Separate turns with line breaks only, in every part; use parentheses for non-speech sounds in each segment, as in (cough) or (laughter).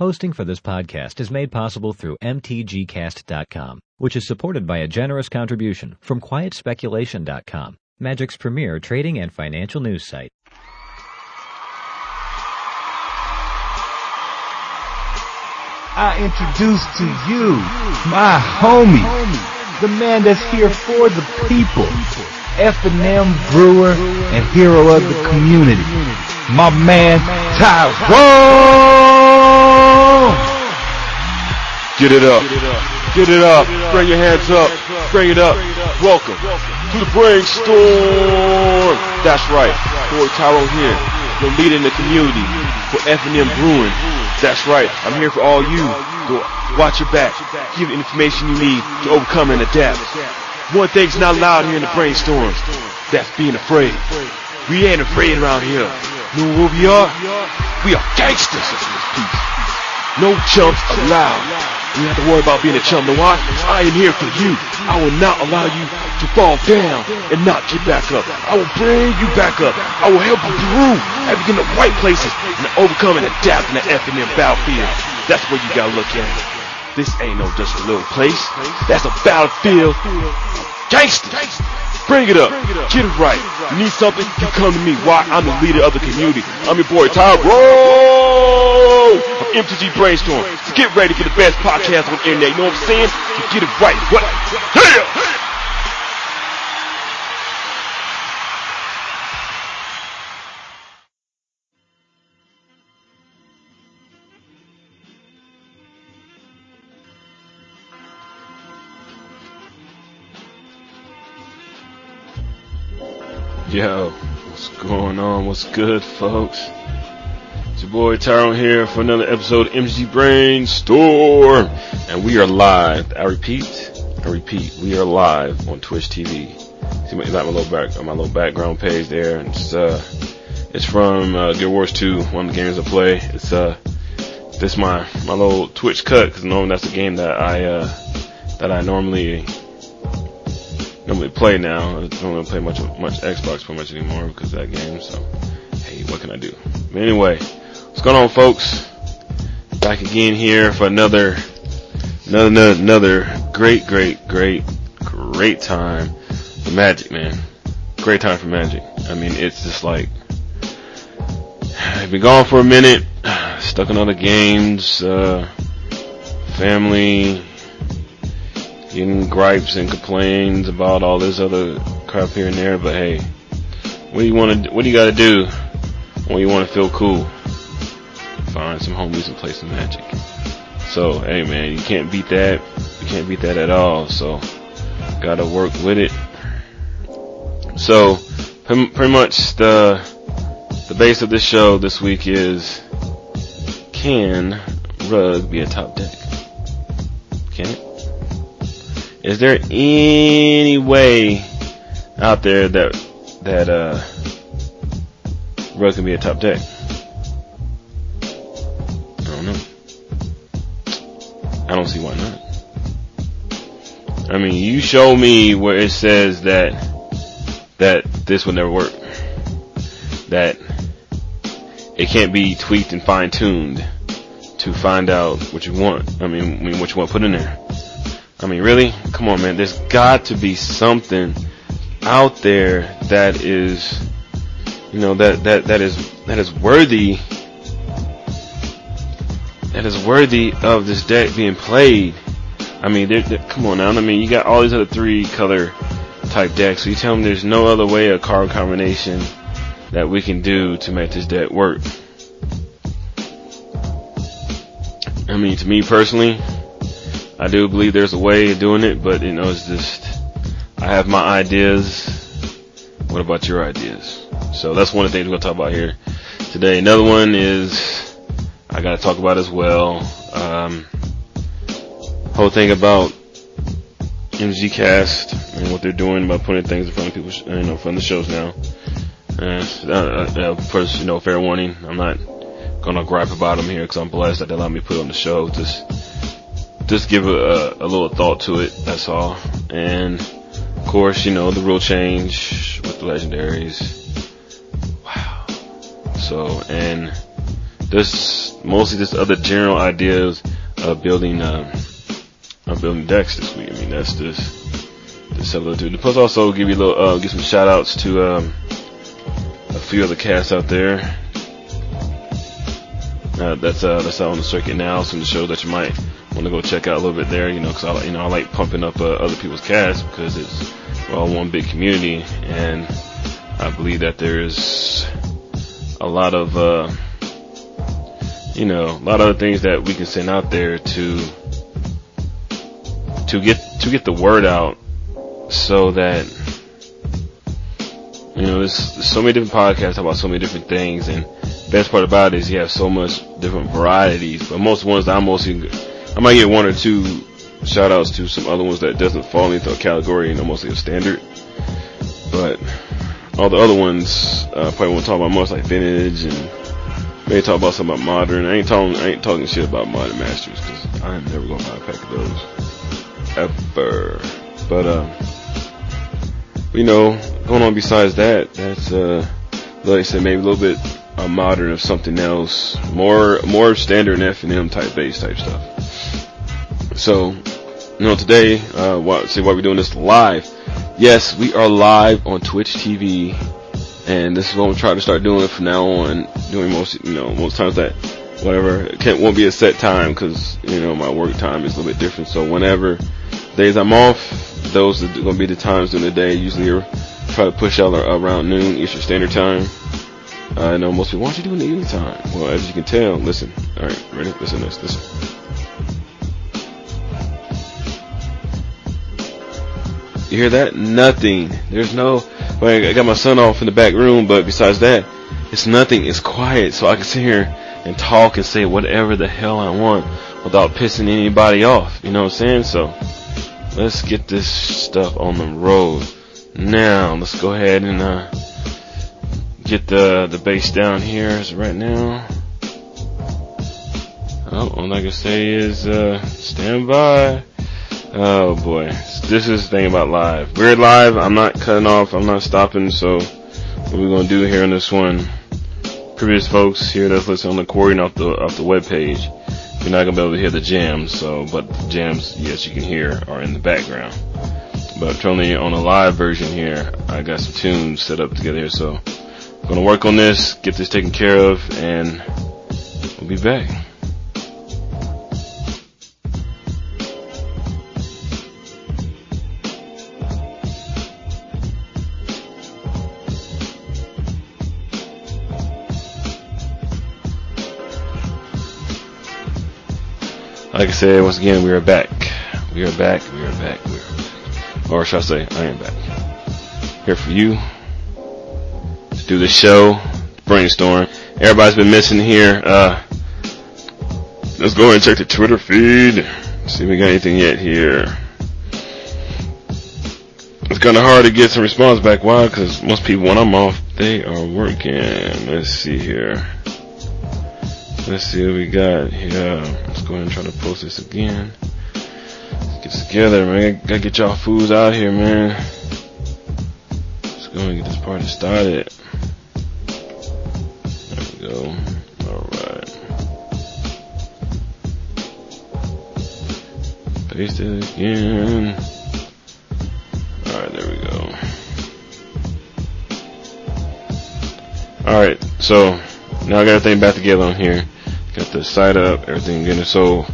Hosting for this podcast is made possible through mtgcast.com, which is supported by a generous contribution from quietspeculation.com, Magic's premier trading and financial news site.
I introduce to you my homie, the man that's here for the people, F&M Brewer and hero of the community, my man Tyrone.
Get it up. Get it up. Bring your hands up. Bring it up. Welcome to the brainstorm. That's right. Boy Tyrone here, your leader in the community for F&M Brewing. That's right. I'm here for all you. Go watch your back. Give the information you need to overcome and adapt. One thing's not allowed here in the brainstorm. That's being afraid. We ain't afraid around here. Know what we are? We are gangsters piece. No chumps allowed. You have to worry about being a chum. Know why? I am here for you. I will not allow you to fall down and not get back up. I will bring you back up. I will help you you get in the right places, and overcome and adapt in the F&M battlefield. That's where you gotta look at. This ain't no just a little place. That's a battlefield. Gangsters. Bring it up. Get it right. Need something? You come to me. Why? I'm the leader of the community. I'm your boy Tyrone of MTG Brainstorm. So get ready for the best podcast on the internet. You know what I'm saying? To get it right. What? Yeah! Yo, what's going on? What's good, folks? It's your boy Tyrone here for another episode of MG Brainstorm, and we are live. I repeat, I repeat, we are live on Twitch TV. See my, my little back, my little background page there, it's uh, it's from uh, Guild Wars 2, one of the games I play. It's uh, this my my little Twitch cut because normally that's the game that I uh that I normally normally play now. I don't really play much much Xbox for much anymore because of that game. So, hey, what can I do? But anyway, what's going on, folks? Back again here for another another another, great, great, great, great time for Magic, man. Great time for Magic. I mean, it's just like (sighs) I've been gone for a minute, (sighs) stuck in other games, uh, family, getting gripes and complains about all this other crap here and there. But hey, what do you want to? What do you got to do when you want to feel cool? Find some homies and play some Magic. So hey, man, you can't beat that. You can't beat that at all. So gotta work with it. So pretty much the the base of this show this week is can Rug be a top deck? Can it? Is there any way out there that that uh Rug can be a top deck? I don't know. I don't see why not. I mean, you show me where it says that that this will never work. That it can't be tweaked and fine tuned to find out what you want. I mean, I mean what you want to put in there. I mean, really? Come on, man. There's got to be something out there that is, you know, that, that, that is, that is worthy, that is worthy of this deck being played. I mean, they're, they're, come on now. I mean, you got all these other three color type decks. So you tell me there's no other way a card combination that we can do to make this deck work. I mean, to me personally, I do believe there's a way of doing it, but you know, it's just, I have my ideas. What about your ideas? So that's one of the things we're to talk about here today. Another one is, I got to talk about as well, um, whole thing about MG Cast and what they're doing by putting things in front of people, you know, in front of the shows now. Uh, uh, first, you know, fair warning, I'm not gonna gripe about them here because I'm blessed that they allowed me to put on the show. Just, just give a, a, little thought to it. That's all. And of course, you know the rule change with the legendaries. Wow. So and this mostly just other general ideas of building um, of building decks this week. I mean, that's just the similar to. Plus, also give you a little uh, give some shout outs to um, a few other casts out there. Uh, that's uh, that's out on the circuit now. Some shows that you might want to go check out a little bit there. You know, because I you know I like pumping up uh, other people's casts because it's we're all one big community, and I believe that there is a lot of uh, you know a lot of things that we can send out there to to get to get the word out so that you know there's so many different podcasts about so many different things and best part about it is you have so much different varieties but most ones that I'm mostly I might get one or two shout outs to some other ones that doesn't fall into a category, you know, mostly a standard. But all the other ones, uh, probably won't talk about much like vintage and maybe talk about something about modern. I ain't talking, I ain't talking shit about modern masters because I'm never gonna buy a pack of those. Ever. But, uh, you know, going on besides that, that's, uh, like I said, maybe a little bit uh, modern of something else, more, more standard F and M type bass type stuff. So, you know, today, uh, why, see why we're doing this live. Yes, we are live on Twitch TV, and this is what we're trying to start doing from now on. Doing most, you know, most times that whatever can't won't be a set time because you know my work time is a little bit different. So whenever days I'm off, those are going to be the times during the day. Usually, try to push out around noon Eastern Standard Time. I know most people, why don't you do it in the evening time? Well, as you can tell, listen. All right, ready? Listen to this. Listen. You hear that? Nothing. There's no. Well, I got my son off in the back room, but besides that, it's nothing. It's quiet, so I can sit here and talk and say whatever the hell I want without pissing anybody off. You know what I'm saying? So let's get this stuff on the road. Now let's go ahead and uh, get the the bass down here right now. Oh, all I can say is uh, stand by. Oh boy, this is the thing about live. We're live. I'm not cutting off. I'm not stopping. So what we're gonna do here on this one, previous folks here that's listening on the recording off the off the web page, you're not gonna be able to hear the jams. So, but the jams, yes, you can hear are in the background. But only on a live version here, I got some tunes set up together here. So I'm gonna work on this, get this taken care of, and we'll be back. like I said, once again, we are back. We are back. We are back. We are back. Or should I say, I am back. Here for you do the show, brainstorm. Everybody's been missing here. Uh, let's go and check the Twitter feed. See if we got anything yet here. It's kind of hard to get some response back. Why? Because most people, when I'm off, they are working. Let's see here. Let's see what we got here. Let's go ahead and try to post this again. Let's get together, man. Gotta get y'all fools out here, man. Let's go and get this party started. Go. Alright. Paste it again. Alright, there we go. Alright, so now I got everything back together on here. Got the side up, everything getting so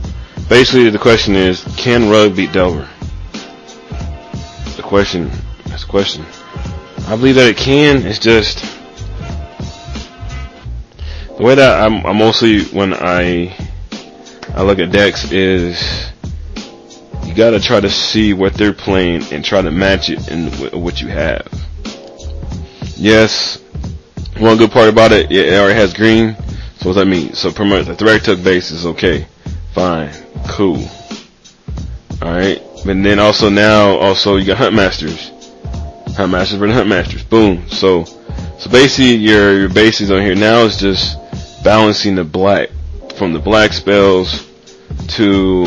basically the question is can Rug beat Delver? The question that's the question. I believe that it can, it's just the way that I'm, I'm mostly when I I look at decks is you gotta try to see what they're playing and try to match it in what you have. Yes, one good part about it, it already has green, so what does that mean? So promote the Thragtusk base is okay. Fine. Cool. Alright. But then also now, also you got Hunt Masters. Hunt Masters Hunt Masters. Boom. So, so basically your, your bases on here now is just balancing the black, from the black spells to,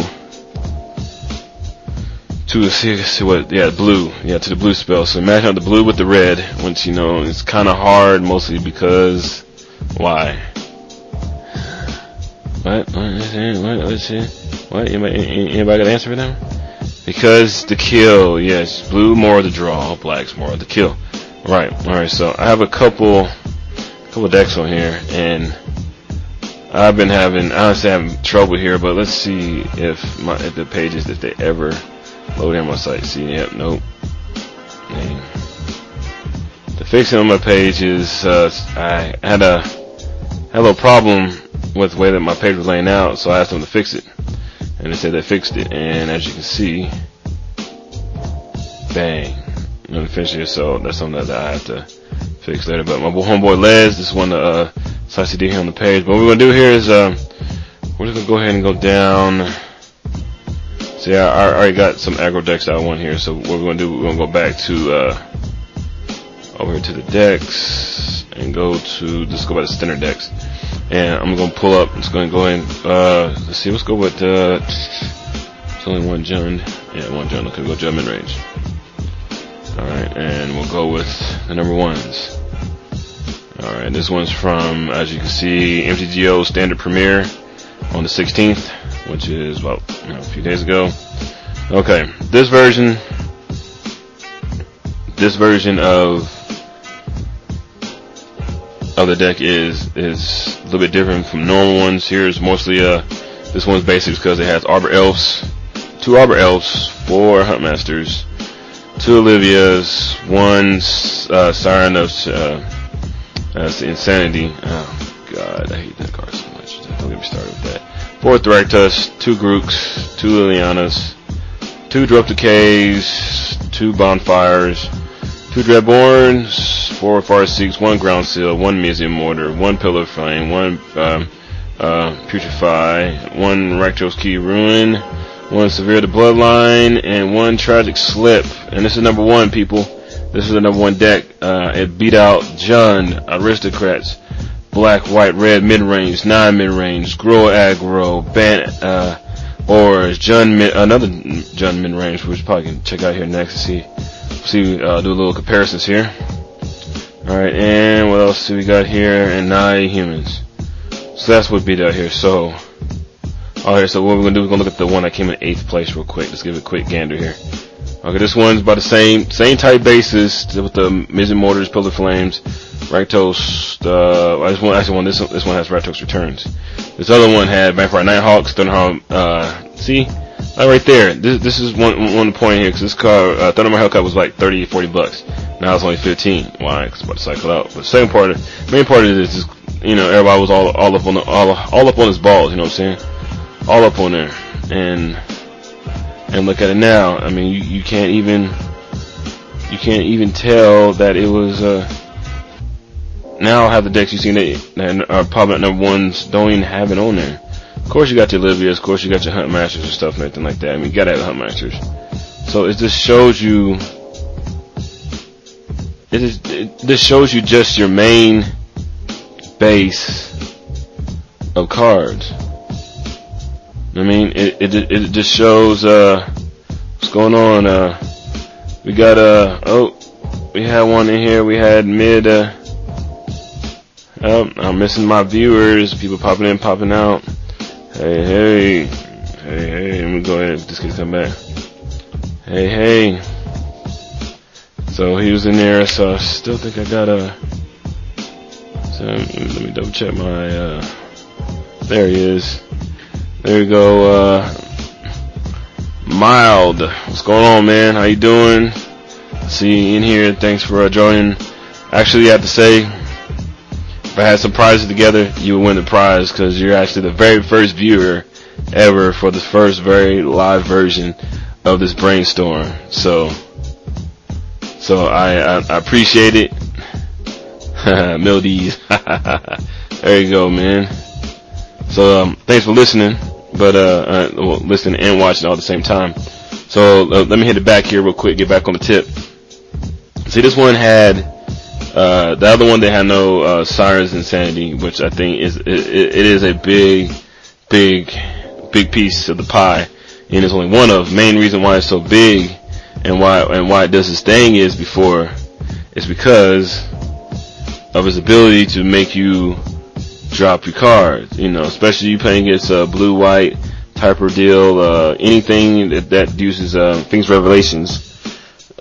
to see what, yeah, blue, yeah, to the blue spell. So imagine the blue with the red, once you know, it's kinda hard mostly because, why? What? What? What? Let's. What? Anybody, got an answer for them? Because the kill, yes. Blue more the draw, black's more the kill. Right. All right. So I have a couple, couple decks on here, and I've been having, honestly, having trouble here. But let's see if my if the pages if they ever load in my site. See, yep, nope. And the fixing on my page is uh, I had a had a little problem with the way that my page was laying out, so I asked them to fix it and they said they fixed it. And as you can see, bang, I'm finish it. So that's something that I have to fix later. But my homeboy Les, this one, uh, slice here on the page. But what we're gonna do here is, um, we're just gonna go ahead and go down. See, I, I already got some aggro decks I want here. So what we're gonna do, we're gonna go back to, uh, over here to the decks and go to, just go by the standard decks and I'm gonna pull up. It's gonna go in. Uh, let's see. Let's go with. Uh, it's only one Jund. Yeah, one Jund. Okay, go Jund mid range. All right, and we'll go with the number ones. All right, this one's from, as you can see, MTGO Standard Premiere on the 16th, which is about you know, a few days ago. Okay, this version, this version of other deck is is a little bit different from normal ones. Here's mostly uh this one's basics because it has Arbor Elves, two Arbor Elves, four Huntmasters, two Olivias, one uh, Sire of uh, that's Insanity. Oh God, I hate that card so much. Don't get me started with that. Four Thragtusk, two Garruks, two Lilianas, two Drop Decays, two Bonfires two Dreadbores, four Farseeks, one Ground Seal, one Mizzium Mortar, one Pillar Flame, one um, uh, Putrefy, one Rakdos Keyrune, one Sever the Bloodline, and one Tragic Slip. And this is number one, people. This is the number one deck. Uh, it beat out Jund, Aristocrats, Black, White, Red, Mid-Range, Nine Mid-Range, Gruul Aggro, Ban, uh, or Jund mid, another Jund mid-range, which probably can check out here next to see see, uh, do a little comparisons here. Alright, and what else do we got here? And nine humans. So that's what beat out here. So, alright, so what we're gonna do, we're gonna look at the one that came in eighth place real quick. Let's give it a quick gander here. Okay, this one's about the same, same type basis with the Mizzium Mortars, Pillar Flames, Rakdos, uh, I just want, actually want this one, this one has Rakdos Returns. This other one had Vampire Nighthawks, Thunderhawk, uh, see? Uh, right there. This this is one one point here because this car uh, Thunder Hellcat was like 30, 40 bucks. Now it's only 15. Why? Because about to cycle out. But the second part, of, main part of this is you know everybody was all all up on the all all up on his balls. You know what I'm saying? All up on there. And and look at it now. I mean, you, you can't even you can't even tell that it was. Uh, now I have the decks you see that, that are probably number ones don't even have it on there. Of course you got your Livias, of course you got your Hunt Masters and stuff and everything like that. I mean, you gotta have Hunt Masters. So it just shows you, it is, it, this shows you just your main base of cards. I mean, it, it, it just shows, uh, what's going on, uh, we got, uh, oh, we had one in here, we had mid, uh, oh, I'm missing my viewers, people popping in, popping out. Hey, hey. Hey, hey. Let me go ahead and kid come back. Hey, hey. So he was in there, so I still think I got a. So let me double check my. Uh, there he is. There you go. Uh, mild. What's going on, man? How you doing? See you in here. Thanks for uh, joining. Actually, I have to say, if I had some prizes together, you would win the prize because you're actually the very first viewer ever for the first very live version of this brainstorm. So, so I, I, I appreciate it. (laughs) Mildies. (laughs) there you go, man. So, um, thanks for listening, but, uh, uh well, listening and watching all at the same time. So, uh, let me hit it back here real quick, get back on the tip. See, this one had, uh, the other one they had no uh, Sire of Insanity, which I think is it, it is a big, big, big piece of the pie, and it's only one of. Main reason why it's so big, and why and why it does this thing is before, is because of its ability to make you drop your cards. You know, especially you playing against a blue white type of deal, uh, anything that, that uses uh, Sphinx's Revelations,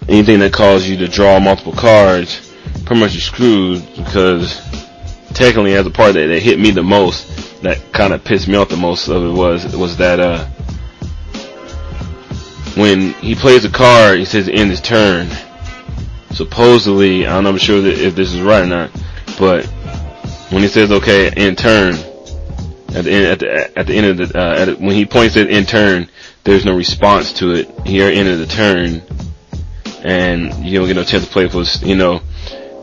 anything that causes you to draw multiple cards, pretty much you're screwed because technically as a part that, that hit me the most, that kind of pissed me off the most of it was was that uh, when he plays a card, he says end his turn. Supposedly, I don't know, I'm sure that if this is right or not, but when he says okay, in turn, at the end, at the, at the end of the, uh, when he points it in turn, there's no response to it. Here, end of the turn, and you don't get no chance to play for, you know,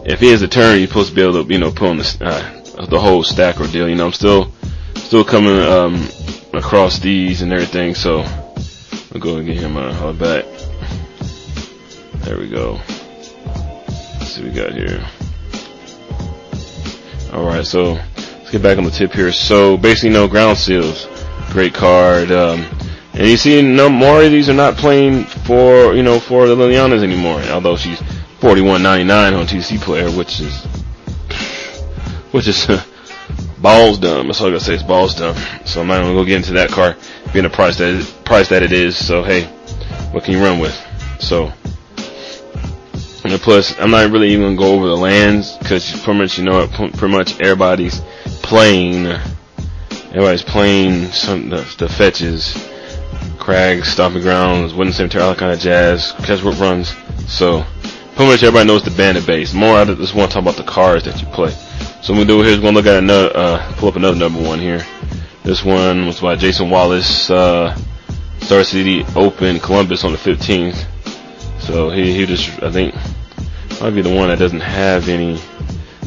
if he has a turn, you're supposed to be able to, you know, put on the, uh, the whole stack or deal. You know, I'm still, still coming, um, across these and everything, so I'll go and get him a uh, back. There we go. Let's see what we got here. Alright, so let's get back on the tip here. So basically no ground seals. Great card. Um, and you see no more of these are not playing for, you know, for the Lilianas anymore. Although she's 41.99 on TCGplayer, which is, which is (laughs) balls dumb. That's all I gotta say. It's balls dumb. So I'm not gonna go get into that card being the price that price that it is. So hey, what can you run with? So. And plus, I'm not really even gonna go over the lands because pretty much you know pretty much everybody's playing. Everybody's playing some the, the fetches, crags, stomping grounds, Woodland Cemetery, all that kind of jazz, catch what runs. So pretty much everybody knows the bandit base. More I just want to talk about the cards that you play. So what we do here is gonna look at another, uh, pull up another number one here. This one was by Jason Wallace, uh, Star City Open Columbus on the 15th. So he, he just, I think, might be the one that doesn't have any.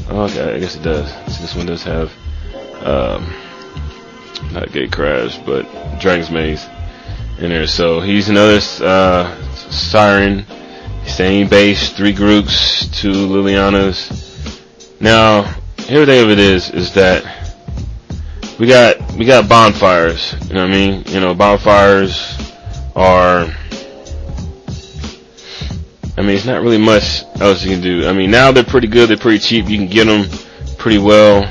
Oh, okay, I guess it does. So this one does have, um, not Gatecrash, but Dragon's Maze in there. So he's another, uh, Siren. Same base, three Garruks, two Lilianas. Now, here the thing of it is, is that we got, we got bonfires. You know what I mean? You know, bonfires are, I mean, it's not really much else you can do. I mean, now they're pretty good. They're pretty cheap. You can get them pretty well.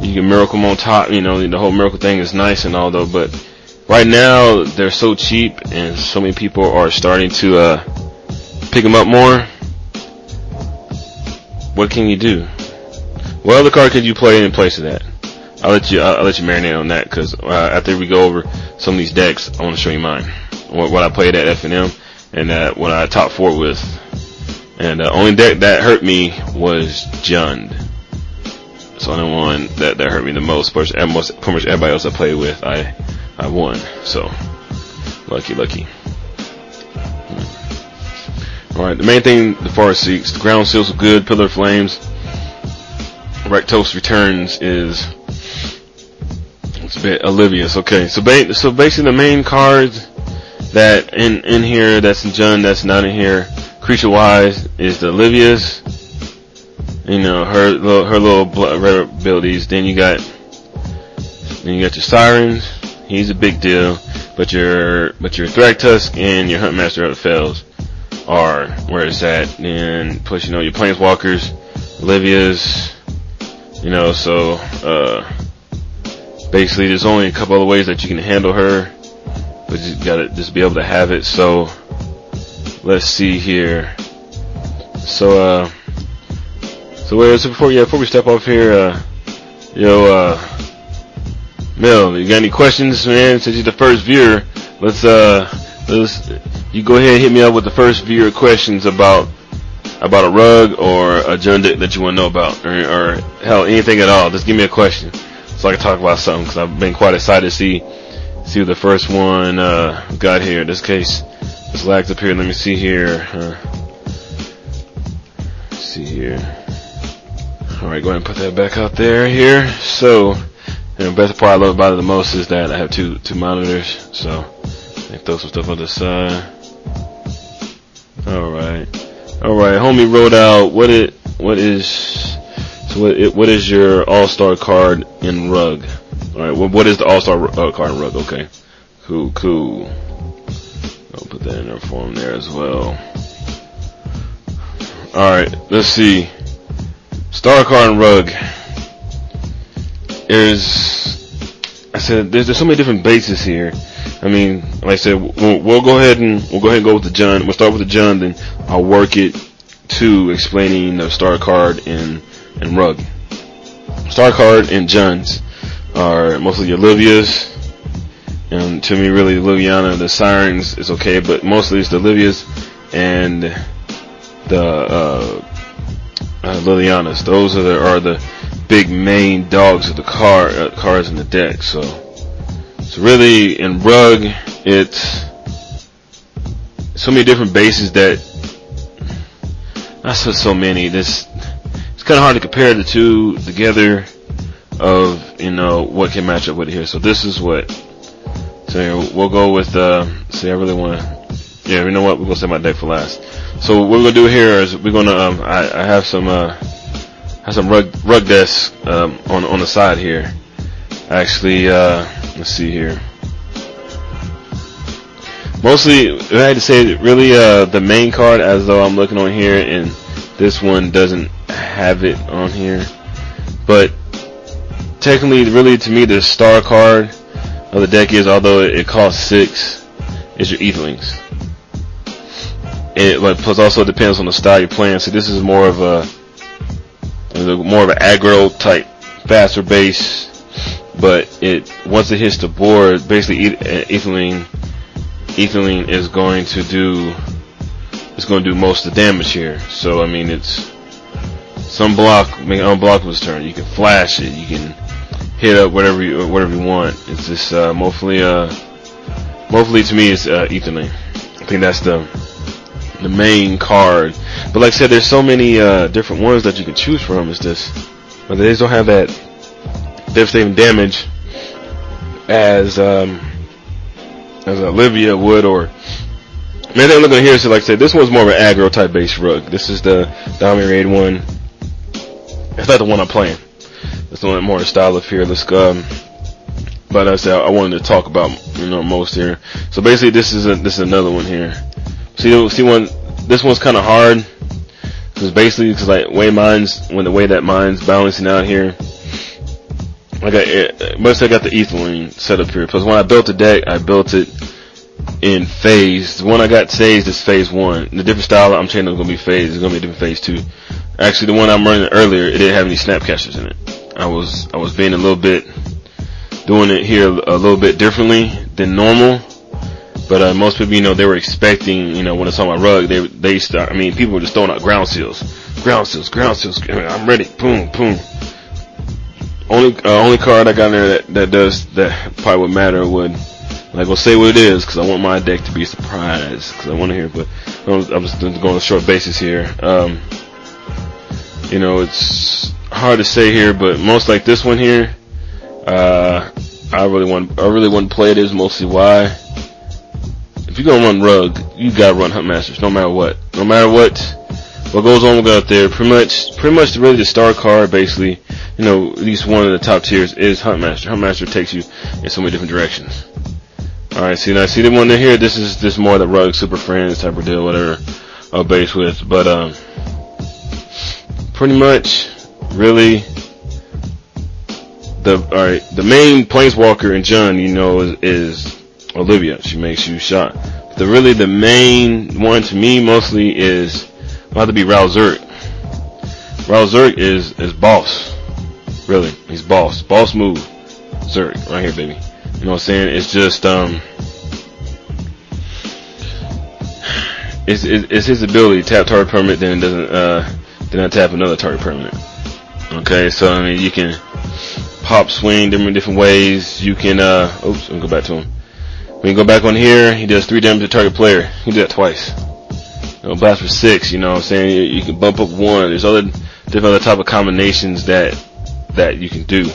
You can miracle them on top. You know, the whole miracle thing is nice and all though, but right now they're so cheap and so many people are starting to, uh, pick them up more. What can you do? What other card could you play in place of that? I'll let you, I'll, let you marinate on that because uh, after we go over some of these decks, I want to show you mine. What, what I played at FNM and uh, what I top four with. And the uh, only deck that hurt me was Jund. It's the only one that, that hurt me the most. Pretty much everybody else I played with, I, I won. So, lucky, lucky. Hmm. Alright, the main thing the Farseeks, the ground seals good, pillar flames. Rakdos returns is, it's a bit oblivious. Okay, so ba- so basically the main cards that in in here that's in Jund that's not in here. Creature wise is the Olivia's you know her little her little abilities. Then you got then you got your sirens. He's a big deal. But your but your Thragtusk and your Huntmaster of the Fells are where it's at. And plus you know your planeswalkers Olivia's you know so uh basically there's only a couple other ways that you can handle her but you gotta just be able to have it. So let's see here. So uh, so wait, so before yeah, before we step off here, uh, yo, uh, Mel, you got any questions, man? Since you're the first viewer, let's uh, let's you go ahead and hit me up with the first viewer questions about about a rug or a Jund that you want to know about, or, or hell, anything at all. Just give me a question so I can talk about something because I've been quite excited to see see the first one uh, got here. In this case, it's lagged up here. Let me see here. Uh, see here. All right, go ahead and put that back out there here. So, and the best part I love about it the most is that I have two two monitors. So, I throw some stuff on the side. All right, all right. Homie wrote out what it what is so what it, what is your all star card in rug? All right. What is the All Star uh, card rug? Okay. Cool. Cool. I'll put that in our form there as well. All right. Let's see. Star card and rug. there's, I said, there's, there's so many different bases here. I mean, like I said, we'll, we'll go ahead and we'll go ahead and go with the Jund. We'll start with the Jund, then I'll work it to explaining the star card and and rug. Star card and Junds are mostly your Livias, and to me, really, Liliana, the Sirens is okay, but mostly it's the Livias and the uh, uh, Lilianas. Those are the, are the big main dogs of the car uh, cars in the deck. So, so really, in Rug, it's so many different bases that not so so many. This it's kind of hard to compare the two together of you know what can match up with it here. So this is what so we'll go with, uh, see, I really want to, yeah, you know what, we're to save my deck for last. So what we're to do here is we're to, um, I, I have some, uh, have some rug, rug desks, um, on, on the side here. Actually, uh, let's see here. Mostly, I had to say, really, uh, the main card, as though I'm looking on here, and this one doesn't have it on here. But, technically, really, to me, the star card, of the deck is, although it, costs six, is your Aetherlings. It, but plus also depends on the style you're playing. So this is more of a, more of an aggro type, faster base. But it once it hits the board, basically uh, Aetherling, Aetherling is going to do, it's going to do most of the damage here. So I mean it's some block, make unblockable turn. You can flash it. You can hit up whatever you whatever you want. It's just uh, mostly uh, mostly to me it's uh, Aetherling. I think that's the the main card. But like I said, there's so many uh, different ones that you can choose from. It's just but they just don't have that devastating damage as um, as Olivia would or Man, they're looking here, so like I said, this one's more of an aggro type based rug. This is the Dominated one. It's not the one I'm playing. It's one more style of fearless. Um, but I said I wanted to talk about you know most here. So basically, this is a, this is another one here. See, see one. This one's kind of hard because basically, because like way mine's when the way that mine's balancing out here. I got, mostly I got the Aetherling set up here. Plus, when I built the deck, I built it in phase. The one I got saved is phase one. The different style I'm changing is gonna be phase. It's gonna be a different phase two. Actually, the one I'm running earlier, it didn't have any Snapcasters in it. I was I was being a little bit doing it here a little bit differently than normal. But uh, most people, you know, they were expecting, you know, when it's on my rug, they they start. I mean, people were just throwing out ground seals, ground seals, ground seals. I'm ready. Boom, boom. Only uh, only card I got in there that, that does that probably would matter would like will say what it is because I want my deck to be a surprise because I want to hear. But I'm just going on a short basis here. Um, you know, it's hard to say here, but most like this one here, uh, I really want, I really want to play it is mostly why. If you're gonna run Rug, you gotta run Huntmasters, no matter what. No matter what, what goes on out there, pretty much, pretty much really the star card, basically, you know, at least one of the top tiers is Huntmaster. Huntmaster takes you in so many different directions. Alright, see now, see the one in here, this is, this more the Rug Super Friends type of deal, whatever, I'll base with, but, um, pretty much, really the alright the main planeswalker in Jund, you know, is, is Olivia. She makes you shot. The really the main one to me mostly is about to be Ral Zarek. Ral Zarek is is boss. Really, he's boss. Boss move. Zarek, right here, baby. You know what I'm saying? It's just um. It's, it's his ability to tap target permanent, then it doesn't uh, then I tap another target permanent. Okay, so I mean you can pop swing different different ways. You can uh oops, let me go back to him. We can go back on here, he does three damage to target player. He did that twice. You know, blast for six, you know what I'm saying? You, you, can bump up one. There's other different other type of combinations that that you can do.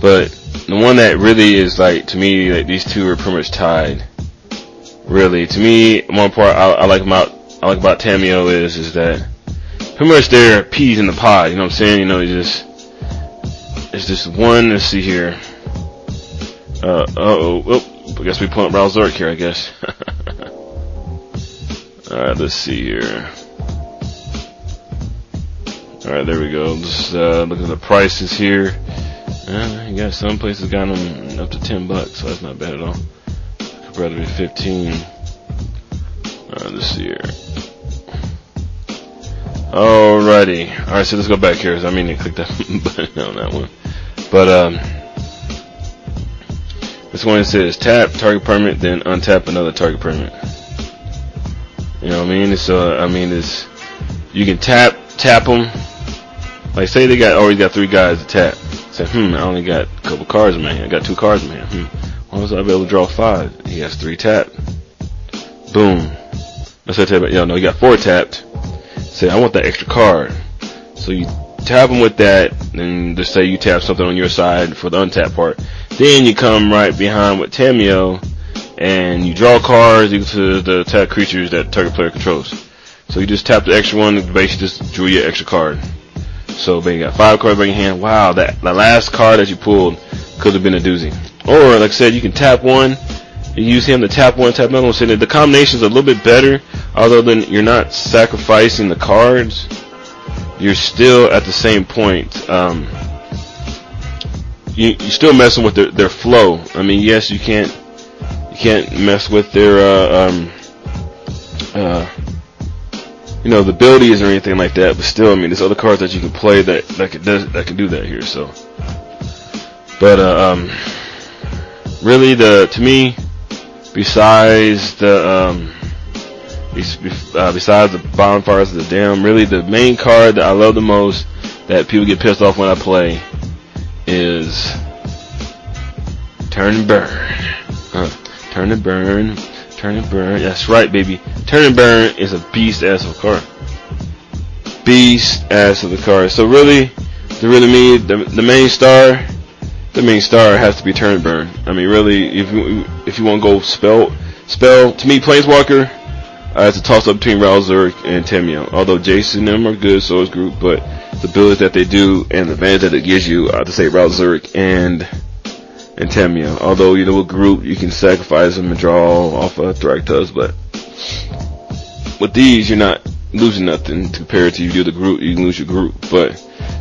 But the one that really is like to me like these two are pretty much tied. Really, to me, one part I, I like about I like about Tamiyo is is that pretty much they're peas in the pod. You know what I'm saying? You know, it's just it's just one. Let's see here. Uh oh. Oh, I guess we put up Ral Zarek here. I guess. (laughs) All right. Let's see here. All right, there we go. Just uh, looking at the prices here. Yeah, you got some places got them up to 10 bucks, so that's not bad at all. Compared to 15. Uh, see here. Alrighty. Alright, so let's go back here. I mean to click that (laughs) button on that one. But, um, this one says tap target permit, then untap another target permit. You know what I mean? So, uh, I mean, it's, you can tap, tap them. Like, say they got, already got three guys to tap. Say, hmm, I only got a couple cards hand. I got two cards hand. Hmm. Why was I able to draw five? He has three tapped. Boom. Let's say tap, yo, no, you got four tapped say, I want that extra card. So you tap them with that, and just say you tap something on your side for the untap part. Then you come right behind with Tamiyo, and you draw cards equal to the attack creatures that target player controls. So you just tap the extra one, and basically just drew your extra card. So you got five cards in your hand. Wow, that the last card that you pulled could have been a doozy. Or like I said, you can tap one, you use him to tap one, tap another one. So the combination's a little bit better although then you're not sacrificing the cards, you're still at the same point. Um, you, you're still messing with their, their flow. I mean, yes, you can't you can't mess with their uh, um, uh, you know the abilities or anything like that. But still, I mean, there's other cards that you can play that that can that can do that here. So, but uh, um, really, the to me, besides the um, uh, besides the bonfires of the Damned, really the main card that I love the most that people get pissed off when I play is Turn and Burn. Uh, turn and Burn, Turn and Burn. That's right, baby. Turn and Burn is a beast ass of a card. Beast ass of the card. So really, to really me, the, the main star, the main star has to be Turn and Burn. I mean, really, if you if you want to go spell spell to me, Planeswalker uh, it's a toss up between Ral Zarek and Tamiyo. Although Jason and them are good, so is Garruk, but the builds that they do and the advantage that it gives you, I have to say Ral Zarek and and Tamiyo. Although, you know, with Garruk, you can sacrifice them and draw off of Thragtusk, but with these, you're not losing nothing compared to you do the group, you lose your group. But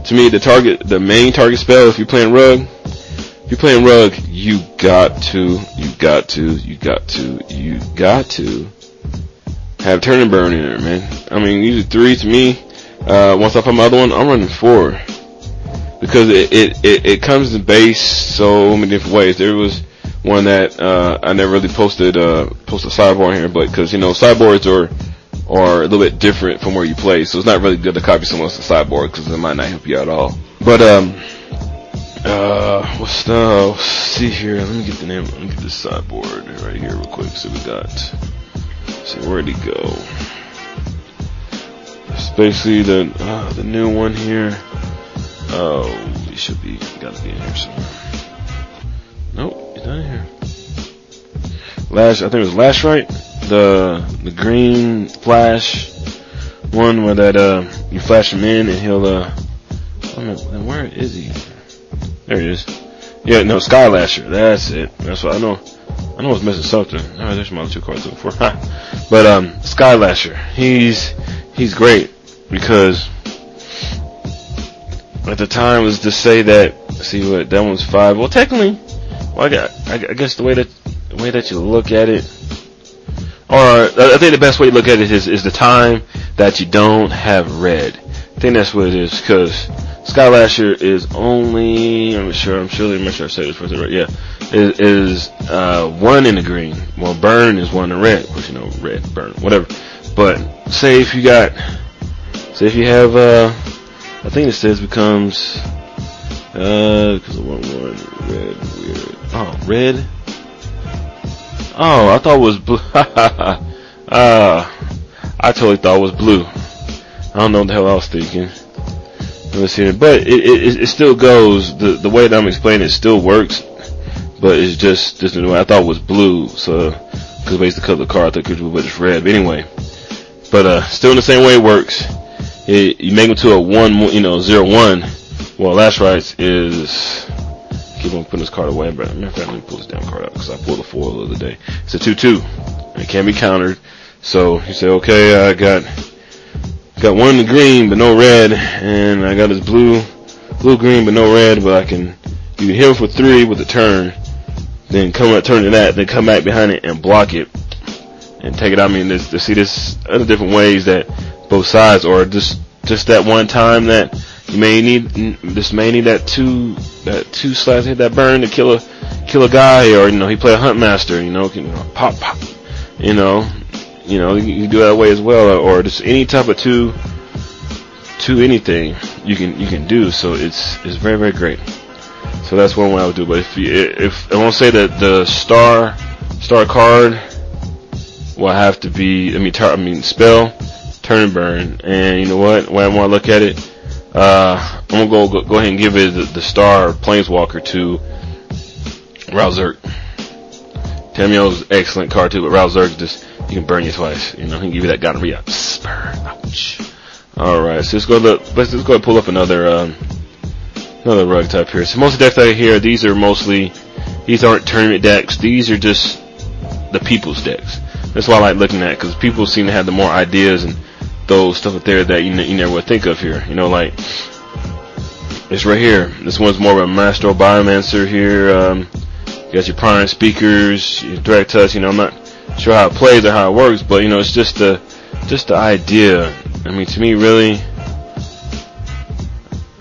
to me, the target, the main target spell, if you're playing Rug, if you're playing Rug, you got to, you got to, you got to, you got to have turn and burn in there, man. I mean, usually three to me. Uh, once I find my other one, I'm running four because it it it, it comes in base so many different ways. There was one that uh, I never really posted uh, posted a sideboard here, but because you know sideboards are are a little bit different from where you play, so it's not really good to copy someone else's sideboard because it might not help you at all. But um, uh, what's the? See here. Let me get the name. Let me get this sideboard right here real quick. So we got. So where'd he go? It's basically the uh, the new one here. Oh, he should be gotta be in here somewhere. Nope, he's not in here. Last, I think it was Lashwrite, the the green flash one where that uh you flash him in and he'll uh. Oh, where is he? There he is. Yeah, no, Skylasher. That's it. That's what I know. I know I was missing something. Oh, there's my other two cards looking for. (laughs) but um, Skylasher, he's he's great because at the time was to say that. See what that one's five. Well, technically, well, I, got, I, I guess the way that the way that you look at it, or I think the best way to look at it is is the time that you don't have red. I think that's what it is because Skylasher is only. I'm sure. I'm sure. I'm sure I said this first. Right? Yeah is, is uh, one in the green. Well, burn is one in red. Of course, you know, red, burn, whatever. But say if you got, say if you have, uh, I think it says becomes, uh, because of one one red weird. Oh, red. Oh, I thought it was blue. (laughs) uh, I totally thought it was blue. I don't know what the hell I was thinking. Let's see, but it, it, it still goes. The the way that I'm explaining it still works but it's just just the way I thought it was blue, so because based the color of the car, I thought it was blue, but it's red. But anyway, but uh, still in the same way it works. It, you make them to a one, you know, zero one. Well, last rights is keep on putting this card away. But matter of fact, let me pull this damn card out because I pulled a foil the other day. It's a two two. It can't be countered. So you say, okay, I got got one green but no red, and I got this blue blue green but no red, but I can You can hit him for three with a turn, then come up, turn to that, then come back behind it and block it, and take it out. I mean, there's, see, there's other different ways that both sides, or just just that one time that you may need, this may need that two, that two slash hit that burn to kill a kill a guy, or you know, he play a hunt master, you know, can you know, pop pop, you know, you know, you can do that way as well, or just any type of two, two anything you can you can do. So it's it's very very great. So that's one way I would do. But if you, if I won't say that the star star card will have to be I mean tar, I mean spell turn and burn. And you know what? When I want to look at it, uh, I'm gonna go, go go ahead and give it the, the star planeswalker to Ral Zarek. Tamiyo's excellent card too, but Ral Zarek just he can burn you twice. You know, he can give you that gonorrhea. Spur. Ouch. All right, so let's go. To, let's just go and pull up another um, another rug type here. So most of the decks out here, these are mostly these aren't tournament decks. These are just the people's decks. That's why I like looking at because people seem to have the more ideas and those stuff up there that you, you never would think of here. You know, like it's right here. This one's more of a Master Biomancer here. Um, you got your prime speakers, your direct touch. You know, I'm not sure how it plays or how it works, but you know, it's just the just the idea. I mean, to me, really.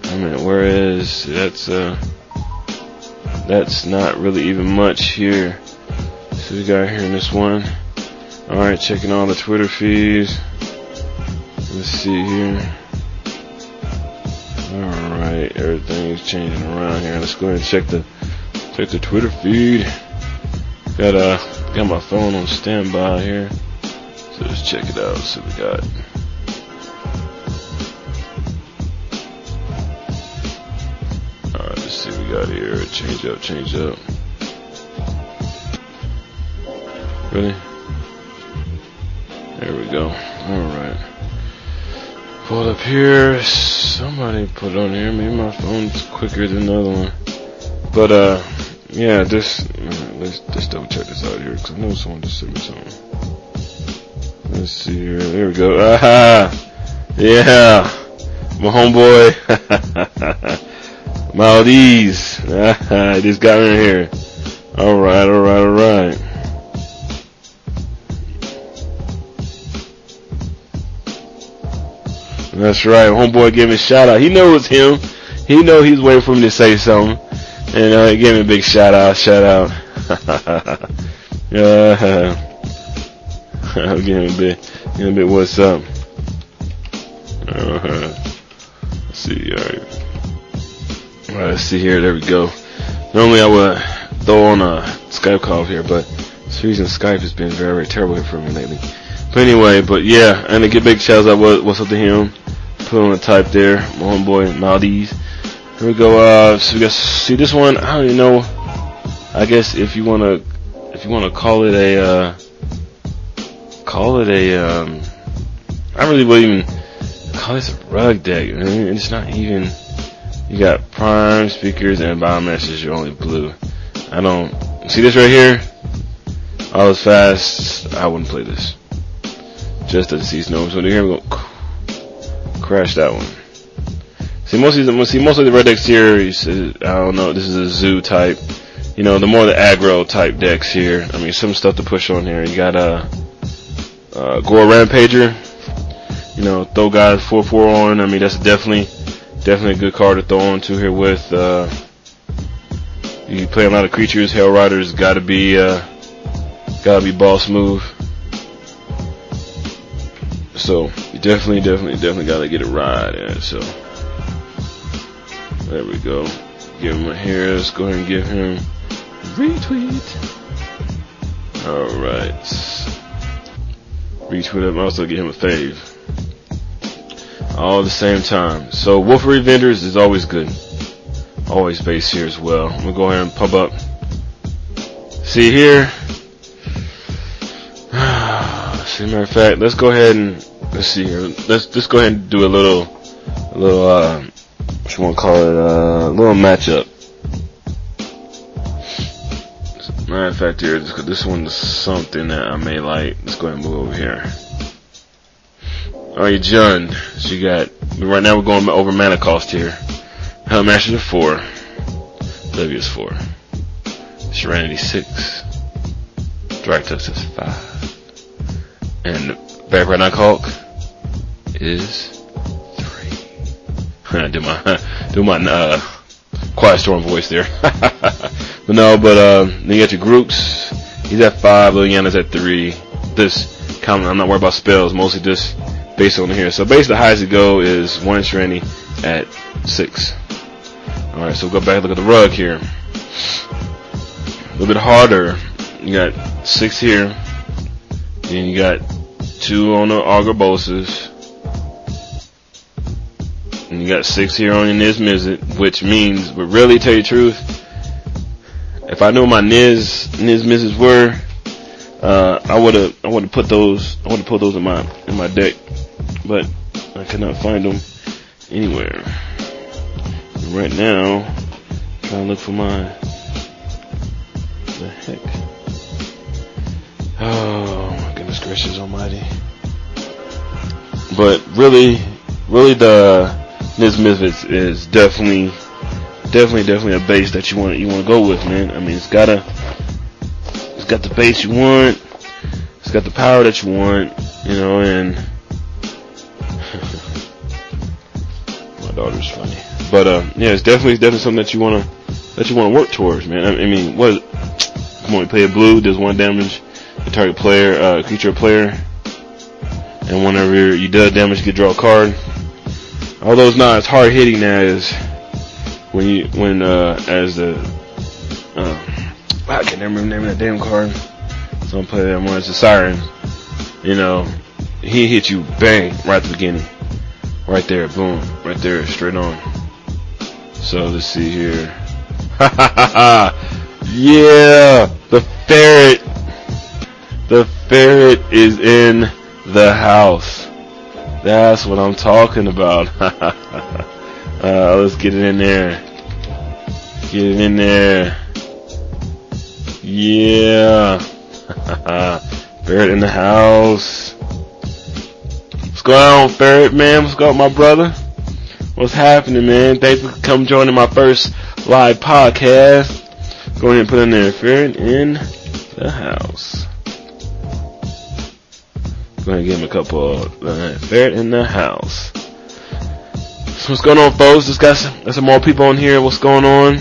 I mean, whereas that's uh, that's not really even much here. So we got here in this one. All right, checking all the Twitter feeds. Let's see here. All right, everything's changing around here. Let's go ahead and check the check the Twitter feed. Got uh got my phone on standby here. So let's check it out. See what we got. Alright, let's see what we got here. Change up, change up. Ready? There we go. Alright. Pull up here. Somebody put on here. Maybe my phone's quicker than the other one. But, uh, yeah, this, let's just double check this out here, because I know someone just sent me something. Let's see here. There we go. Aha! (laughs) Yeah! My homeboy. (laughs) Maldives. (laughs) Ah, just got in here. Alright, alright, alright. That's right. Homeboy a shout out. He was him. He know he's waiting for me to say something. And uh, he gave me a big shout out. Shout out. (laughs) yeah. I'll (laughs) give him a bit. Give him a bit. What's up? Uh-huh. Let's see. All right. All right. Let's see here. There we go. Normally I would throw on a Skype call here, but this reason Skype has been very, very terrible for me lately. But anyway, but yeah, and get big shouts out what's up to him. Put on a type there, my homeboy Maldives. Here we go. Uh, so we got see this one. I don't even know. I guess if you wanna, if you wanna call it a, uh, call it a, um, I really wouldn't even call this a rug deck. I mean, it's not even. You got prime speakers and biomasters. You're only blue. I don't see this right here. All was fast. I wouldn't play this. Just to see snow. So here we go crash that one. See, most of the, see, the red deck series, I don't know, this is a zoo type. You know, the more the aggro type decks here. I mean, some stuff to push on here. You got, uh, uh, Gore Rampager. You know, throw guys 4-4 on. I mean, that's definitely, definitely a good card to throw on to here with, uh, you play a lot of creatures. Hell Riders gotta be, uh, gotta be boss move. So you definitely, definitely, definitely gotta get a ride in. so there we go. Give him a hair. Let's go ahead and give him retweet. All right. Retweet him. Also give him a fave. All the same time. So Wolfir Avengers is always good. Always base here as well. I'm gonna go ahead and pump up. See here. See, matter of fact, let's go ahead and let's see here. Let's just go ahead and do a little, a little, uh, what you want to call it, uh, a little matchup. Matter of fact, here, this, this one's something that I may like. Let's go ahead and move over here. Alright. So you got, right now we're going over mana cost here. Hell Master to 4. Olivia is four. Serenity six. Thragtusk is five. And Back Right Hulk is three. (laughs) do my (laughs) do my uh, quiet storm voice there. (laughs) but no, but uh, then you got your Garruks. He's at five. Liliana's at three. This comment, I'm not worried about spells. Mostly just based on here. So basically, the highest to go is one inch at six. All right, so we'll go back and look at the rug here. A little bit harder. You got six here. Then you got two on the Argobosas. And you got six here on your Niv-Mizzet, which means, but really tell you the truth, if I knew my Niv, Niz Mizzets were, uh, I would have, I would have put those, I would have put those in my, in my deck, but I could not find them anywhere. And right now, I'm trying to look for my, the heck. (sighs) Oh goodness gracious almighty. But really, really the Niv-Mizzets is definitely, definitely, definitely a base that you want you want to go with, man. I mean, it's got a, it's got the base you want, it's got the power that you want, you know, and (laughs) my daughter's funny, but uh, yeah, it's definitely it's definitely something that you want to that you want to work towards, man. I, I mean, what? Come on, you play a blue, does one damage, target player, uh, creature player, and whenever you do damage, you can draw a card. Although it's not as hard hitting as when you when uh as the uh, I can't remember the name of that damn card. So I'm playing that one. It's a siren. You know, he hit you bang right at the beginning, right there, boom, right there, straight on. So let's see here. (laughs) yeah, the ferret. The ferret is in the house. That's what I'm talking about. (laughs) uh, let's get it in there. Get it in there. Yeah. (laughs) Ferret in the house. What's going on, Ferret, man? What's going on, my brother? What's happening, man? Thanks for coming joining my first live podcast. Go ahead and put in there, Ferret in the house. Go ahead give him a couple uh, Ferret in the house. So what's going on, folks? Just got some, got some more people on here. What's going on?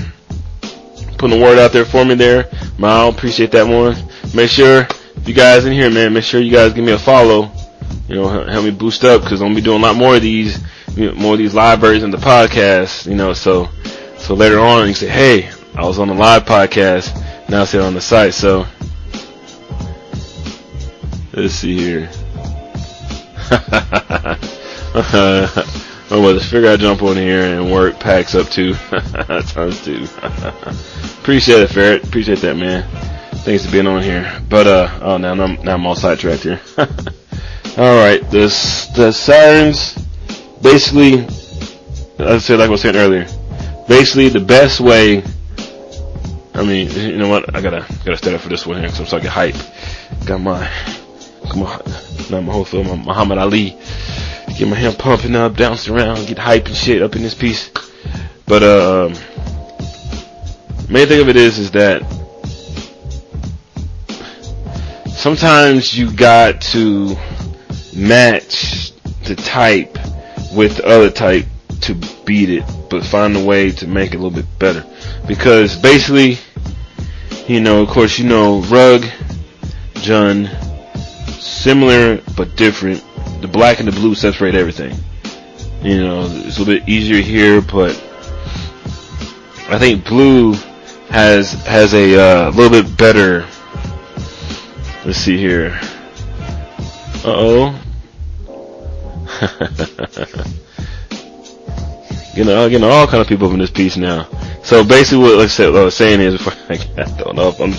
Putting the word out there for me there. Mal, appreciate that one. Make sure you guys in here, man, make sure you guys give me a follow. You know, help me boost up because I'm gonna be doing a lot more of these, you know, more of these live versions of the podcast. You know, so so later on you say, hey, I was on the live podcast. Now I sit on the site. So let's see here. (laughs) oh, well, let's figure I jump on here and work packs up too. (laughs) Times two. (laughs) Appreciate it, Ferret. Appreciate that, man. Thanks for being on here. But uh, oh, now I'm now I'm all sidetracked here. all right, this the sirens basically, I said like I was saying earlier. Basically, the best way. I mean, you know what? I gotta gotta stand up for this one here because I'm starting to get hype. Got my, not my whole film, Muhammad Ali. Get my hand pumping up, bouncing around, get hype and shit up in this piece. But uh, main thing of it is, is that sometimes you got to match the type with the other type to beat it, but find a way to make it a little bit better. Because basically, you know, of course, you know, Rug, Jund, similar but different. The black and the blue separate everything. You know, it's a little bit easier here, but I think blue has has a uh, little bit better. Let's see here. Uh oh. (laughs) getting, uh, getting all kind of people up in this piece now. So basically, what, like I said, what I was saying is, before (laughs) I don't know if I'm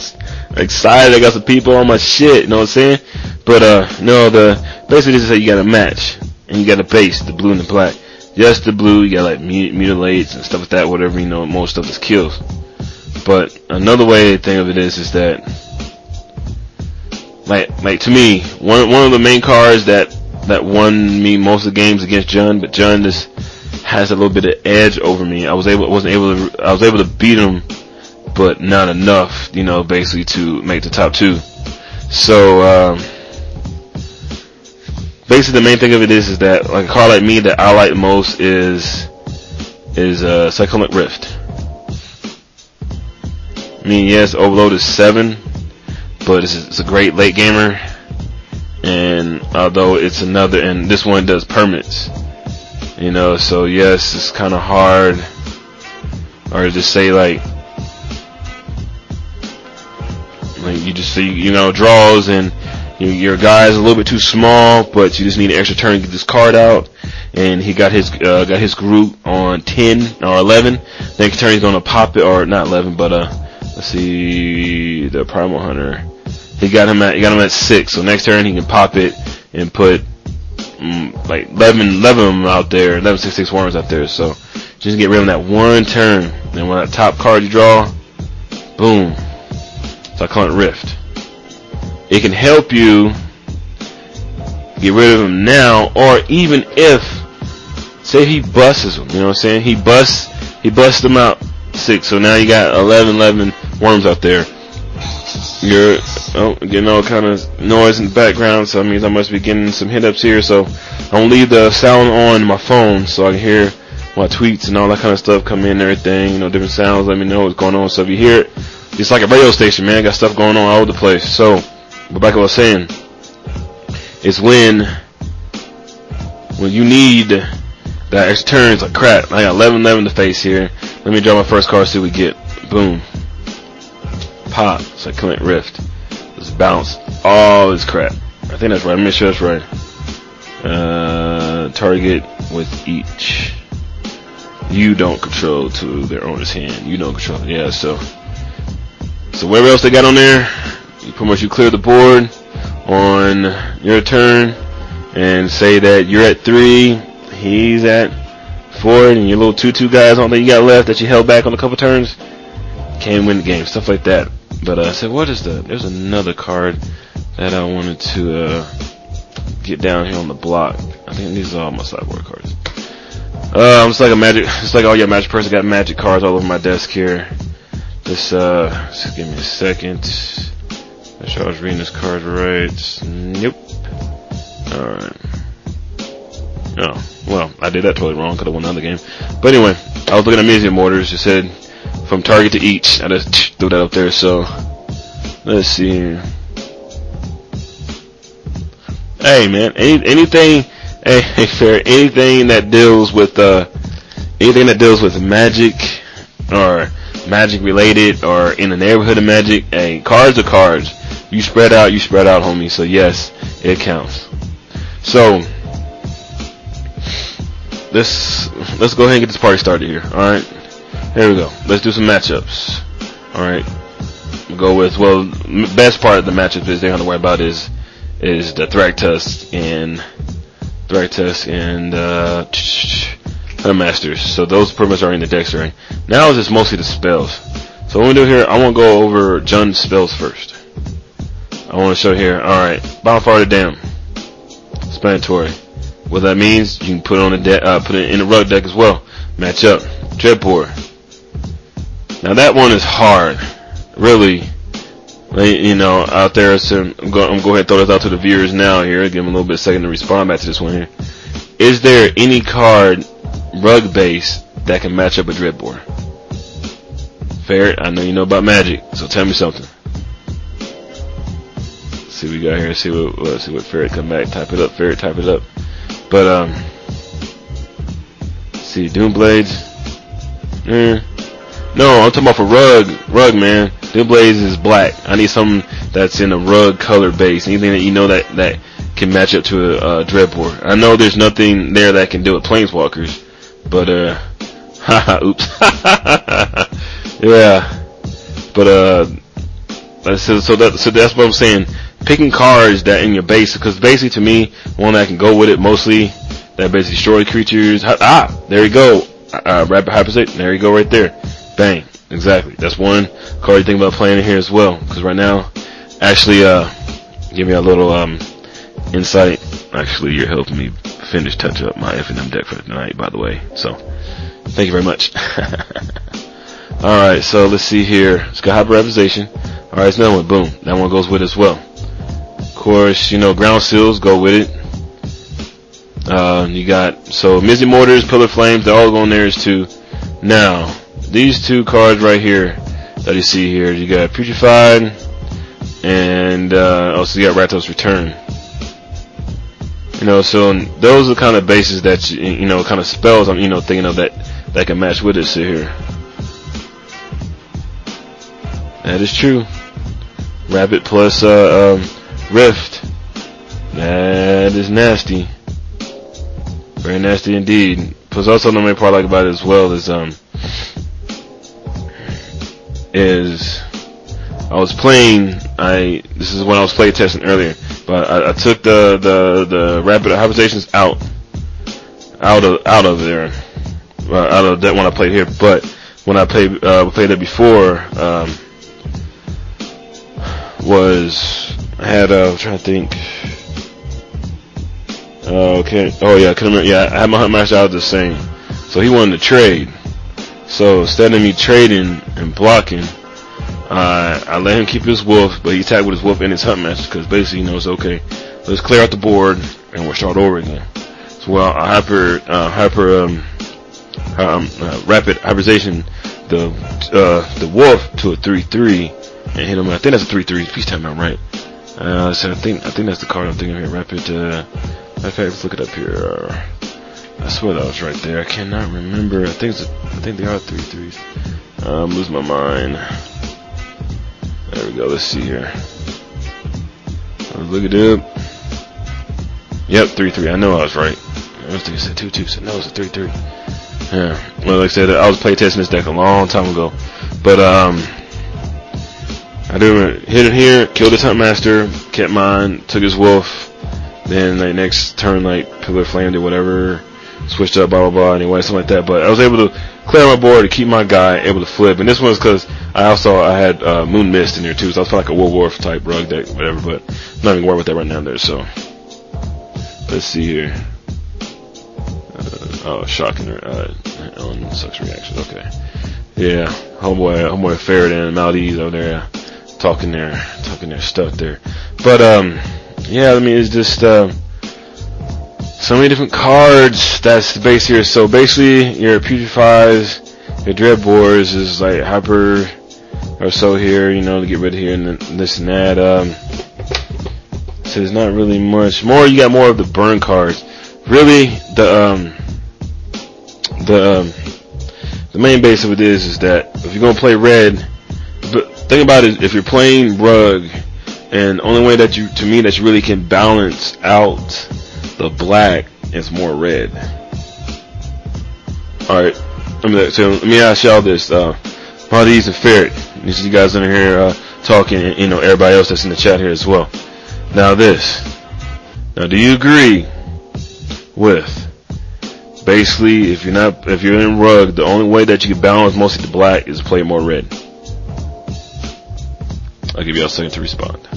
excited. I got some people on my shit. You know what I'm saying? But uh, no, the basically this is how you got a match, and you got a base, the blue and the black. Just the blue, you got like mutilates and stuff like that. Whatever you know, most of is kills. But another way to think of it is, is that like like to me, one one of the main cards that that won me most of the games against Jund, but Jund is has a little bit of edge over me. I was able wasn't able to I was able to beat him but not enough, you know, basically to make the top two. So, um, basically the main thing of it is, is that like a car like me that I like most is, is, uh, Cyclonic Rift. I mean, yes, Overload is seven, but it's, it's a great late gamer. And although it's another, and this one does permits, you know, so yes, it's kind of hard, or just say like, like you just see, you know, draws and you, your guy is a little bit too small, but you just need an extra turn to get this card out. And he got his uh, got his group on 10 or 11. Then turn he's gonna pop it, or not 11, but uh, let's see, the Primal Hunter. He got him at he got him at six. So next turn he can pop it and put mm, like 11, 11 of them out there, 11 six six worms out there. So just get rid of that one turn. And when that top card you draw, boom. So I call it Rift. It can help you get rid of him now, or even if, say he busts him, you know what I'm saying? He busts, he busts them out six, so now you got 11, 11 worms out there. You're oh, getting all kind of noise in the background, so that means I must be getting some hit ups here. So I'm gonna leave the sound on my phone so I can hear my tweets and all that kind of stuff come in and everything. You know, different sounds. Let me know what's going on. So if you hear it, it's like a radio station, man. Got stuff going on all over the place. So, but like I was saying, it's when when you need that extra turns like crap. I got 11 11 to face here. Let me draw my first card, see what we get. Boom pop. It's like Cyclonic Rift. Just bounce all this crap. I think that's right. I'm make sure that's right. Uh, target with each. You don't control to their owner's hand. You don't control. Yeah, so. So whatever else they got on there, pretty much you clear the board on your turn and say that you're at three, he's at four, and your little two-two guys on that you got left that you held back on a couple turns can win the game, stuff like that. But uh, I said, what is the? There's another card that I wanted to uh, get down here on the block. I think these are all my sideboard cards. Uh, I'm just like a magic, (laughs) just like all your magic person got magic cards all over my desk here. Just uh, just give me a second. Sure I was reading this card right. Nope. Alright. Oh, well, I did that totally wrong. Could have won another game. But anyway, I was looking at Mizzium Mortars. It said from target to each. I just (tsk) threw that up there. So let's see. Hey man, any, anything, (laughs) hey, hey fair, anything that deals with uh, anything that deals with magic or magic related or in the neighborhood of magic. Hey, cards are cards. You spread out, you spread out, homie. So yes, it counts. So let's let's go ahead and get this party started here. All right. Here we go. Let's do some matchups. Alright. We'll go with, well, best part of the matchup is they have to worry about is, is the Thragtusk and, Thragtusk and, uh, Masters. So those pretty are in the decks right. Now it's just mostly the spells. So what we do here, I want to go over Jund's spells first. I want to show here, alright, Bonfire the Dam. Explanatory. What that means, you can put it on the deck, uh, put it in the rug deck as well. Match up. Dreadbore. Now that one is hard, really. You know, out there, so I'm going to go ahead and throw this out to the viewers now here, give them a little bit of second to respond back to this one here. Is there any card, rug base, that can match up with Dreadbore? Ferret, I know you know about magic, so tell me something. See what we got here, see what, let's see what Ferret come back, type it up, Ferret, type it up. But, um, see, Doom Blades, eh, no, I'm talking about for rug, rug man. Doom Blades is black. I need something that's in a rug color base. Anything that you know that that can match up to a, a Dreadbore. I know there's nothing there that can do it Planeswalkers, but uh, haha, (laughs) oops, (laughs) yeah, but uh, so so that so that's what I'm saying. Picking cards that in your base, because basically to me, one that can go with it mostly, that basically destroy creatures. Ah, there you go. Uh, Rapid Hybridization. There you go, right there. Bang. Exactly. That's one card you think about playing in here as well. Because right now, actually, uh, give me a little um, insight. Actually, you're helping me finish touch up my FNM deck for tonight, by the way. So, thank you very much. (laughs) Alright, so let's see here. It's got hyperapization. Alright, it's another one. Boom. That one goes with it as well. Course, you know, ground seals go with it. Uh, you got, so Mizzium Mortars, Pillar Flames, they're all going there as too. Now, these two cards right here that you see here, you got Putrefied, and uh, also you got Rakdos Return. You know, so those are kind of bases that you, you know, kind of spells I'm you know thinking of that that can match with this here. That is true. Rabbit plus uh, um, Rift. That is nasty. Very nasty indeed. Plus also the main part I like about it as well is um is I was playing I this is when I was play testing earlier, but I, I took the, the the rapid hybridizations out out of out of there. Uh, out of that one I played here, but when I played uh, played it before, um, was I had uh, I'm trying to think. Uh, okay. Oh yeah, I can remember. Yeah, I had my hunt master out the same. So he wanted to trade. So instead of me trading and blocking, uh, I let him keep his wolf, but he tagged with his wolf and his hunt master because basically he knows okay, let's clear out the board and we'll start over again. So well, I hyper uh, hyper um, um uh, rapid hybridization the uh, the wolf to a three three and hit him. I think that's a three three. Peace time, I'm right. Uh, so I think I think that's the card I'm thinking here. Rapid. Uh, in fact, let's look it up here. I swear that was right there. I cannot remember. I think it's a, I think they are three threes. Uh, I'm losing my mind. There we go. Let's see here. Let's look it up. Yep, three three. I know I was right. I was thinking it said two two. So no, it's a three three. Yeah. Well, like I said, I was playtesting this deck a long time ago, but um. I do hit it here, killed his hunt master, kept mine, took his wolf, then like next turn like pillar flamed or whatever, switched up, blah blah blah. Anyway, something like that. But I was able to clear my board to keep my guy able to flip. And this one was because I also I had uh, Moon Mist in there too, so I was like a World War type rug deck, whatever. But I'm not even worried with that right now there. So let's see here. Uh, oh, shocking! Uh, on sucks reaction. Okay, yeah, homeboy, homeboy Ferret and Maldives over there talking their talking their stuff there. But um, yeah, I mean it's just uh, so many different cards. That's the base here. So basically, your putrefies, your dreadbores is like hyper or so here, you know, to get rid of here and this and that. Um, so there's not really much more. You got more of the burn cards. Really, the um, the um, the main base of it is is that if you're gonna play red, but thing about it, if you're playing rug, and only way that you, to me, that you really can balance out the black is more red. All right, let me so let me ask y'all this: uh, Maldives and Ferret, these you guys in here uh, talking, and you know everybody else that's in the chat here as well. Now this, now do you agree with? Basically, if you're not, if you're in rug, the only way that you can balance mostly the black is play more red. I'll give you a second to respond.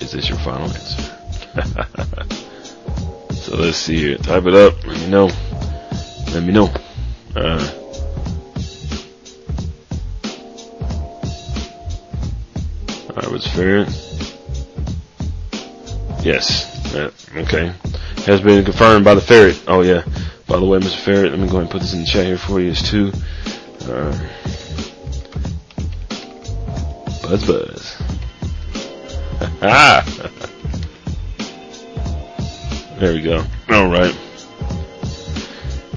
Is this your final answer? (laughs) so let's see here. Type it up. Let me know. Let me know. Uh, Alright, what's fair? Yes. Uh, okay. Has been confirmed by the ferret. Oh yeah. By the way, Mr. Ferret, let me go ahead and put this in the chat here for you. It's two. Uh, Buzz Buzz. (laughs) Ah! there we go. Alright.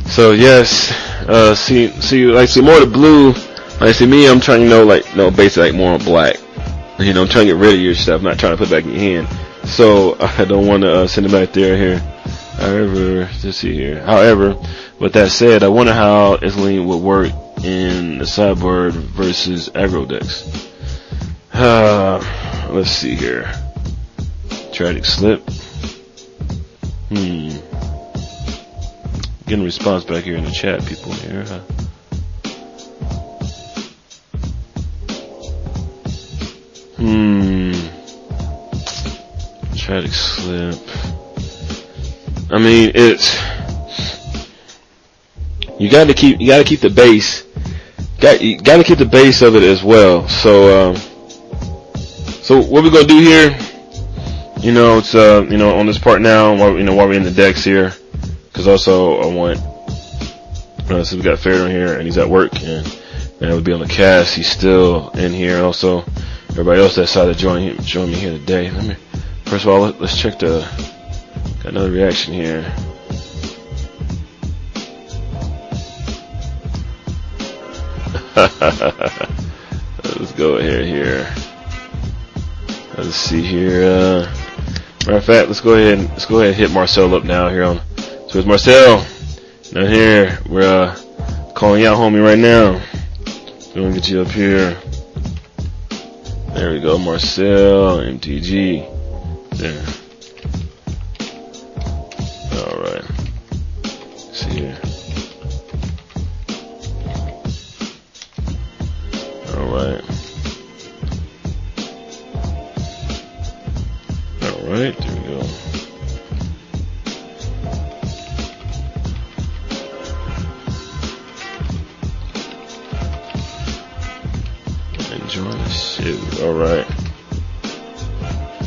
So yes, uh, see, see, like, see more of the blue, like, see me, I'm trying, you know, like, no, basically, like, more on black. You know, I'm trying to get rid of your stuff, not trying to put it back in your hand. So, (laughs) I don't want to, uh, send it back there here. However, let's see here. However, with that said, I wonder how Isling would work in the sideboard versus aggro decks. Uh, let's see here. Tragic slip. Hmm. Getting a response back here in the chat, people here. Huh? Hmm. Tragic slip. I mean, it's you got to keep you got to keep the base got you got to keep the base of it as well. So, um, so what we're gonna do here, you know, it's uh, you know, on this part now, while you know, while we're in the decks here, because also I want, uh, so we got Fair on here and he's at work and and would be on the cast. He's still in here. Also, everybody else that decided to join join me here today. Let me first of all let, us check the got another reaction here. (laughs) let's go here here. Let's see here. Uh, matter of fact, let's go ahead and let's go ahead and hit Marcel up now here on. So it's Marcel. Now here we're uh, calling out, homie, right now. We're gonna get you up here. There we go, Marcel, MTG. There. Alright. See here. Alright. Alright, there we go. Shoot, alright.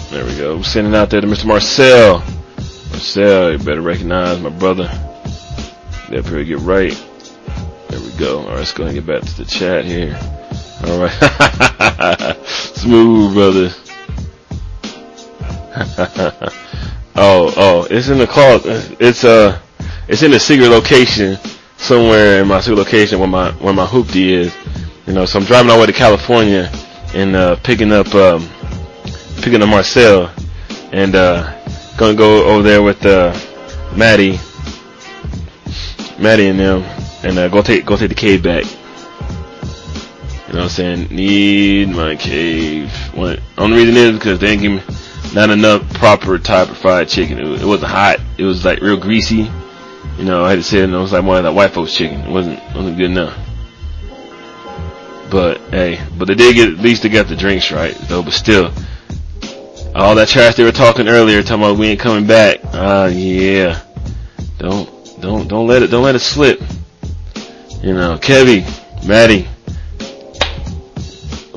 There we go. We're Sending out there to Mr. Marcel. Marcel, you better recognize my brother. Get up here, get right. There we go. Alright, let's go and get back to the chat here. Alright. (laughs) Smooth, brother. (laughs) oh, oh, it's in the closet. It's, uh, it's in a secret location somewhere in my secret location where my, where my hoopty is. You know, so I'm driving all the way to California and uh, picking up um, picking up Marcel and uh, gonna go over there with uh, Maddie, Maddie and them, and uh, go take go take the cave back. You know what I'm saying? Need my cave. What? Only reason is because they didn't give me not enough proper type of fried chicken. It, it wasn't hot. It was like real greasy. You know, I had to say it, it was like more that white folks chicken. It wasn't wasn't good enough. But hey, but they did get at least they got the drinks right though. But still, all that trash they were talking earlier, talking about we ain't coming back. Ah, uh, yeah. Don't don't don't let it don't let it slip. You know, Kevy, Maddie.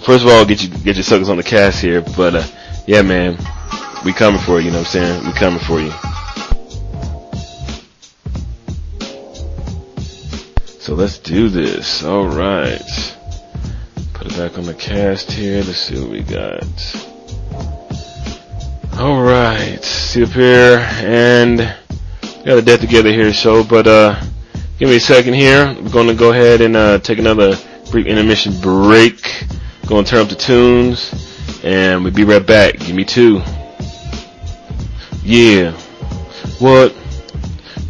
First of all, get you get your suckers on the cast here, but uh, yeah, man, we coming for you. You know what I'm saying? We coming for you. So let's do this. All right. Put it back on the cast here. Let's see what we got. Alright, see up here, and got a debt together here, so, but, uh, give me a second here. We're gonna go ahead and, uh, take another brief intermission break. Gonna turn up the tunes, and we'll be right back. Give me two. Yeah. What?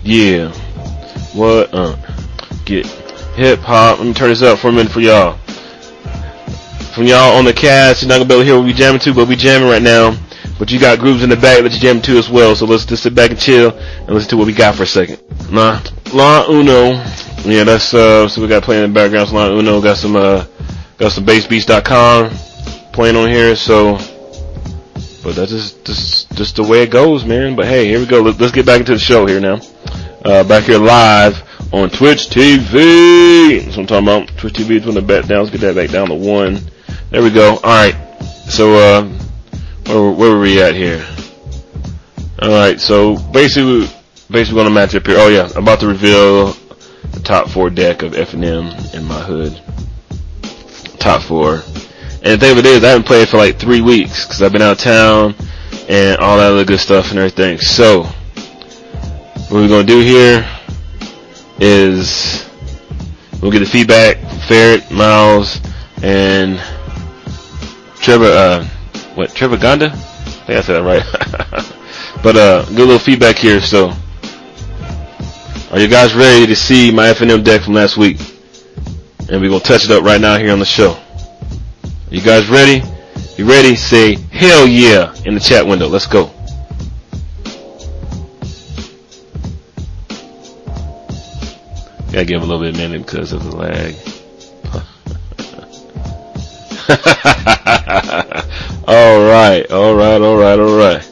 Yeah. What? Uh. Get hip hop. Let me turn this up for a minute for y'all from y'all on the cast. You're not gonna be able to hear what we jamming to, but we jamming right now. But you got grooves in the back that you jam to as well. So let's just sit back and chill and listen to what we got for a second. Nah, La Uno. Yeah, that's uh. So we got playing in the background. So La Uno got some uh, got some bassbeats.com playing on here. So, but that's just just just the way it goes, man. But hey, here we go. Let's, get back into the show here now. Uh, back here live on Twitch TV. That's what I'm talking about. Twitch TV is when the bet down. Let's get that back down to one. There we go. All right. So uh, where, where were we at here? All right. So basically, basically going to match up here. Oh yeah, I'm about to reveal the top four deck of F and M in my hood. Top four. And the thing of it is, I haven't played for like three weeks because I've been out of town and all that other good stuff and everything. So what we're gonna do here is we'll get the feedback Ferret, Miles, and Trevor, uh, what, Trevor Gonda? I think I said that right. (laughs) but, uh, good little feedback here, so. Are you guys ready to see my FNM deck from last week? And we're gonna touch it up right now here on the show. You guys ready? You ready? Say hell yeah in the chat window. Let's go. Gotta give a little bit of minute because of the lag. (laughs) all right, all right, all right, all right.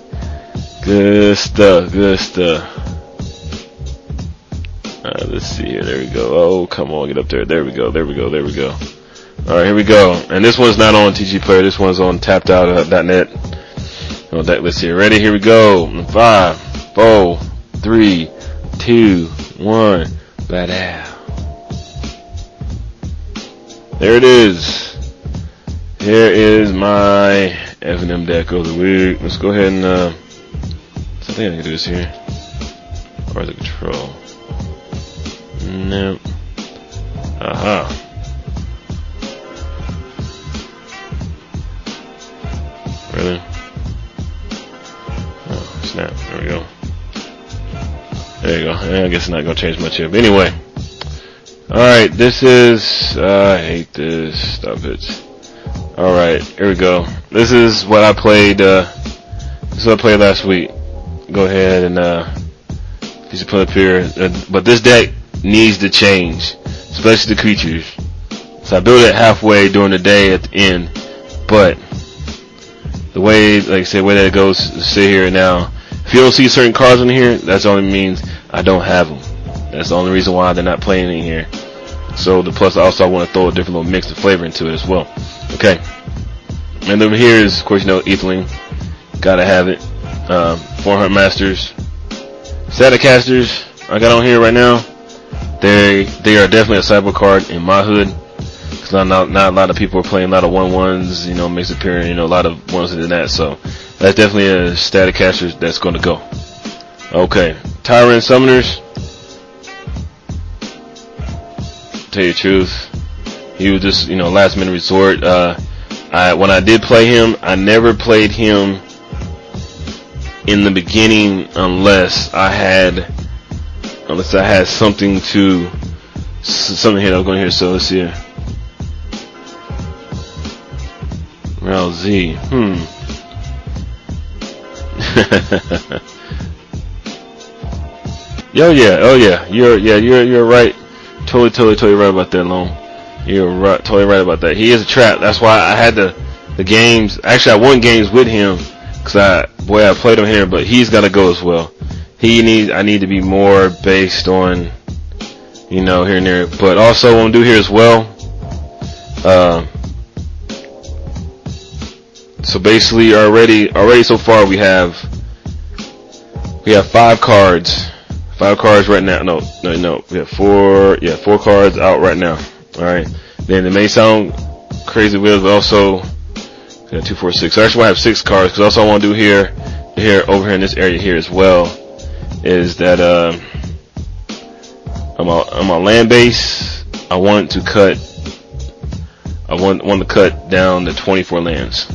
Good stuff, good stuff. Uh, let's see here. There we go. Oh, come on, get up there. There we go. There we go. There we go. All right, here we go. And this one's not on TCGplayer. This one's on tappedout.net. Oh, that let's see. Ready? Here we go. Five, four, three, two, one. Bada. There it is. Here is my F&M deck of the week. Let's go ahead and, uh, something I can do this here. Or the control? Nope. Aha. Really? Oh, snap. There we go. There you go. I guess it's not gonna change much here. But anyway. Alright, this is, uh, I hate this. Stop it. Alright, here we go. This is what I played, uh, this is what I played last week. Go ahead and, uh, should put up here. Uh, but this deck needs to change, especially the creatures. So I built it halfway during the day at the end, but the way, like I said, the way that it goes, sit here now. If you don't see certain cards in here, that's only means I don't have them. That's the only reason why they're not playing in here. So the plus also I want to throw a different little mix of flavor into it as well. Okay. And then here is, of course, you know, Aetherling. Gotta have it. Um, 400 Masters. Snapcasters, I got on here right now. They they are definitely a cyber card in my hood. Cause not, not, not a lot of people are playing a lot of one ones, you know, makes appearing, you know, a lot of ones and that. So that's definitely a static caster that's going to go. Okay, Tyrant Summoners. Tell you the truth, he was just you know last minute resort. Uh, I when I did play him, I never played him in the beginning unless I had unless I had something to something here I was going here. So let's see. Here. Ral Z. Hmm. Yo, (laughs) yeah, oh yeah, you're yeah, you're you're right. Totally, totally, totally right about that, Long. You're right, totally right about that. He is a trap. That's why I had the the games. Actually, I won games with him because I boy I played him here, but he's got to go as well. He needs. I need to be more based on, you know, here and there. But also, what I'm do here as well. Uh, so basically, already, already so far we have we have five cards Five cards right now. No, no, no. We have four. Yeah, four cards out right now. All right. Then it may sound crazy but also got two, four, six. So I actually have six cards because also I want to do here, here, over here in this area here as well, is that uh, on my on my land base, I want to cut. I want want to cut down to 24 lands.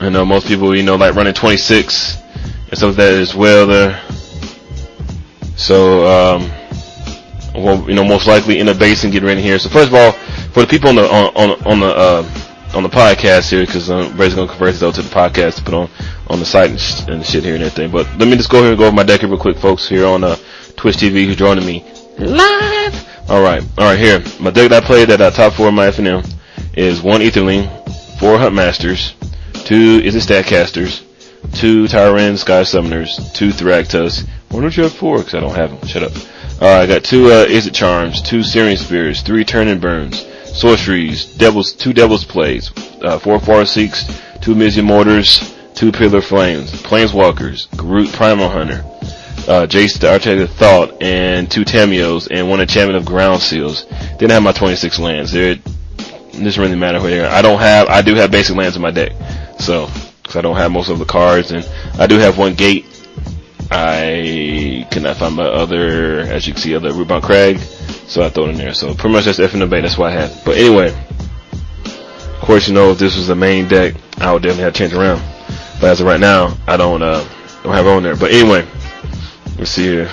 I know most people, you know, like running 26 and stuff like that as well there. So, um, well, you know, most likely in the basin getting ready here. So first of all, for the people on the, on, on, on the, uh, on the podcast here, cause I'm basically going to convert this over to the podcast to put on, on the site and, sh- and shit here and everything. But let me just go here and go over my deck real quick, folks, here on, uh, Twitch TV who's joining me live. Alright, alright, here. My deck that I played at uh, top four of my FNM is one Aetherling, four Huntmasters, two is it Snapcasters, two Tyrant Sky Summoners, two Thragtusk. Why don't you have four? Because I don't have them. Shut up. Alright, I got two uh, Izzet Charms, two Searing Spears, three Turn and Burns, Sorceries, Devils, two Devil's Plays, uh, four Farseeks, two Mizzium Mortars, two Pillar Flames, Planeswalkers, Garruk Primal Hunter, uh, Jace the Architect of Thought, and two Tamiyo's, and one Enchantment of Ground Seals. Didn't have my 26 lands. It doesn't really matter where they are. I don't have, I do have basic lands in my deck. So, because I don't have most of the cards, and I do have one gate. I cannot find my other, as you can see, other Rootbound Crag, so I throw it in there. So pretty much that's F in the Bay, that's what I have. But anyway, of course, you know, if this was the main deck, I would definitely have to change around. But as of right now, I don't, uh, don't have on there. But anyway, let's see here.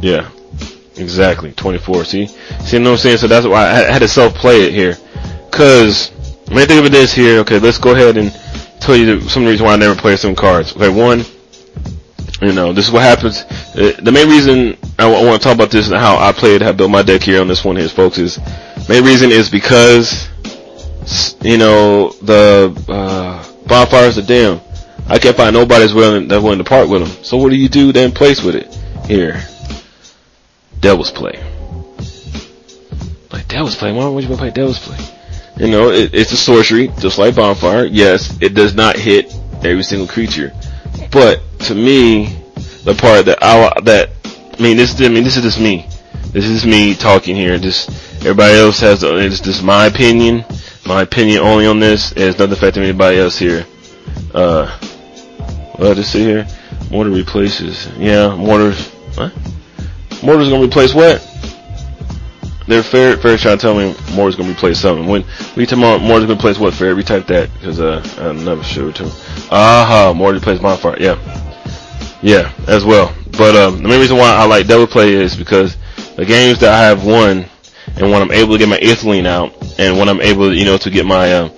Yeah, exactly, 24. See, see, you know what I'm saying? So that's why I had to self-play it here, cause main thing of it is here. Okay, let's go ahead and tell you the, some reason why I never play some cards. Okay, one, you know, this is what happens. Uh, the main reason I, w- I want to talk about this and how I played, how I built my deck here on this one here, folks, is main reason is because you know the uh, bonfires are dim. I can't find nobody that's willing, that's willing to part with them. So what do you do then place with it? Here. Devil's Play. Like Devil's Play? Why would you play Devil's Play? You know, it, it's a sorcery, just like Bonfire. Yes, it does not hit every single creature. But, to me, the part that I, that, I mean, this, I mean, this is just me. This is me talking here. Just, everybody else has, it's just my opinion. My opinion only on this. It has nothing affecting anybody else here. Uh, well, just see here. Mortar replaces. Yeah, mortar. What? Mortar's gonna replace what? They're fair. Fair trying to tell me Mortar's gonna replace something. When we talk about Mortar's gonna replace what? Fair. Retype that because uh, I'm never sure too. Aha, Mortar replace Bonfire. Yeah, yeah, as well. But um, the main reason why I like double Play is because the games that I have won, and when I'm able to get my Ithilien out, and when I'm able, you know, to get my uh,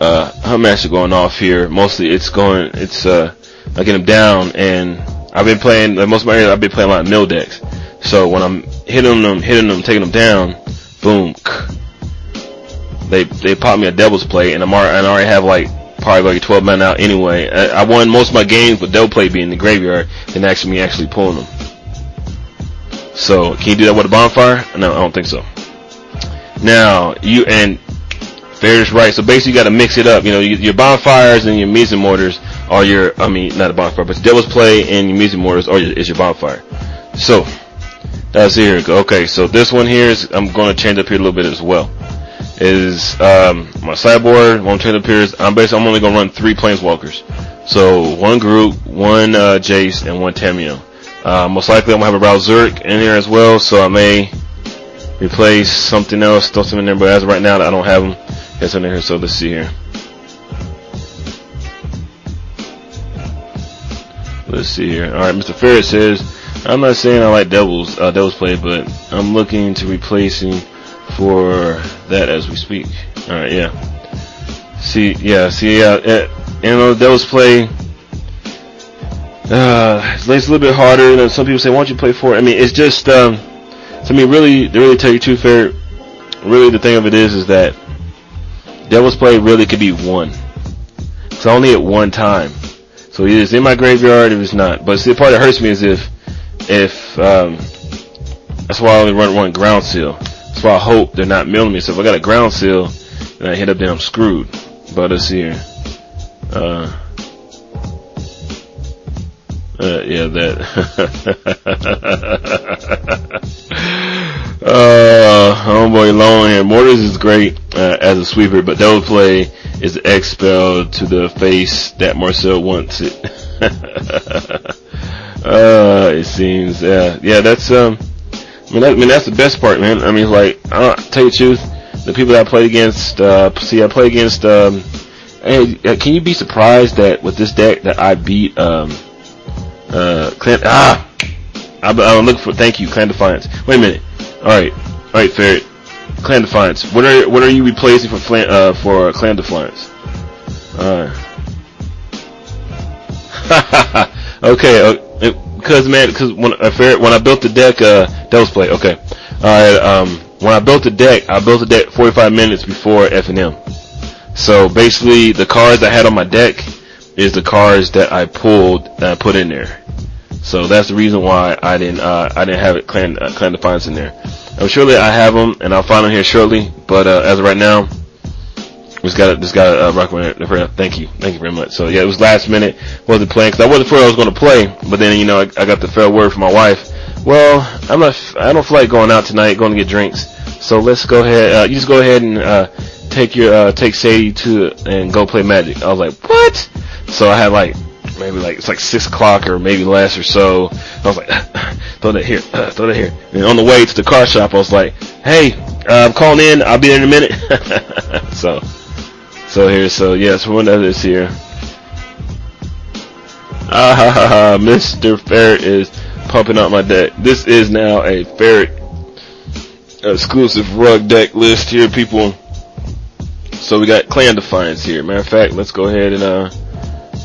uh, Hunt Master going off here, mostly it's going, it's uh, I get them down, and I've been playing, like most of my I've been playing a lot of mill decks. So when I'm hitting them, hitting them, taking them down, boom, they they pop me a Devil's Play, and I'm already, and I already have like probably like 12 men out anyway. I, I won most of my games with Devil Play being in the graveyard than actually me actually pulling them. So can you do that with a bonfire? No, I don't think so. Now you and Fair's right. So basically, you got to mix it up. You know, your bonfires and your Mizzium Mortars are your. I mean, not a bonfire, but Devil's Play and your Mizzium Mortars are your, is your bonfire. So that's here. Okay, so this one here is. I'm going to change up here a little bit as well. Is um, my sideboard? One change up here. I'm basically. I'm only going to run three planeswalkers. So one Garruk, one uh, Jace, and one Tamiyo. Uh, most likely, I'm gonna have a Ral Zarek in there as well. So I may replace something else, throw some in there. But as of right now, I don't have them. It's in here, so let's see here. Let's see here. Alright, Mr. Ferris says, I'm not saying I like Devil's, uh, Devil's Play, but I'm looking to replacing for that as we speak. Alright, yeah. See, yeah, see, yeah, uh, you know, Devil's Play, uh, it's a little bit harder than some people say, why don't you play for it? I mean, it's just, um, to me, really, to really tell you truth, fair, really the thing of it is, is that Devil's Play really could be one. It's only at one time. So it's in my graveyard if it's not. But see, the part that hurts me is if, if, um, that's why I only run one ground seal. That's why I hope they're not milling me. So if I got a ground seal and I hit up, then I'm screwed. But see here. Uh, uh, yeah, that. (laughs) uh, homeboy Long here. Mortars is great uh, as a sweeper, but Devil Play is expelled to the face that Marcel wants it. (laughs) uh, it seems. Yeah, yeah. That's um. I mean, that, I mean that's the best part, man. I mean, like, I don't tell you the truth. The people that I played against, uh, see, I play against. Um, hey, uh, can you be surprised that with this deck that I beat um uh, Clan, ah! I, I'm looking for, thank you, Clan Defiance. Wait a minute. Alright. Alright, Ferret. Clan Defiance. What are, what are you replacing for, Clan, uh, for Clan Defiance? Alright. (laughs) okay, uh, because man, because when, uh, when I built the deck, uh, Devil's Play, okay. Alright, um, when I built the deck, I built the deck 45 minutes before F&M. So basically, the cards I had on my deck, is the cards that I pulled that I put in there. So that's the reason why I didn't uh, I didn't have it clan uh, clan defiance in there. I'm surely I have them and I'll find them here shortly. But uh, as of right now, just got just got a uh, recommend. Thank you, thank you very much. So yeah, it was last minute. wasn't playing because I wasn't sure I was going to play. But then you know I, I got the fair word from my wife. Well, I'm not. I don't feel like going out tonight, going to get drinks. So let's go ahead. Uh, you just go ahead and uh, take your uh, take Sadie to and go play Magic. I was like, what? So I had like maybe like it's like six o'clock or maybe less or so. I was like, (laughs) throw that here, (clears throat) throw that here. And on the way to the car shop, I was like, hey, I'm calling in. I'll be there in a minute. (laughs) so, so here, so yes, one of this here. Ah ha ha ha! Mr. Ferret is pumping out my deck. This is now a Ferret exclusive rug deck list here, people. So we got Clan Defiance here. Matter of fact, let's go ahead and uh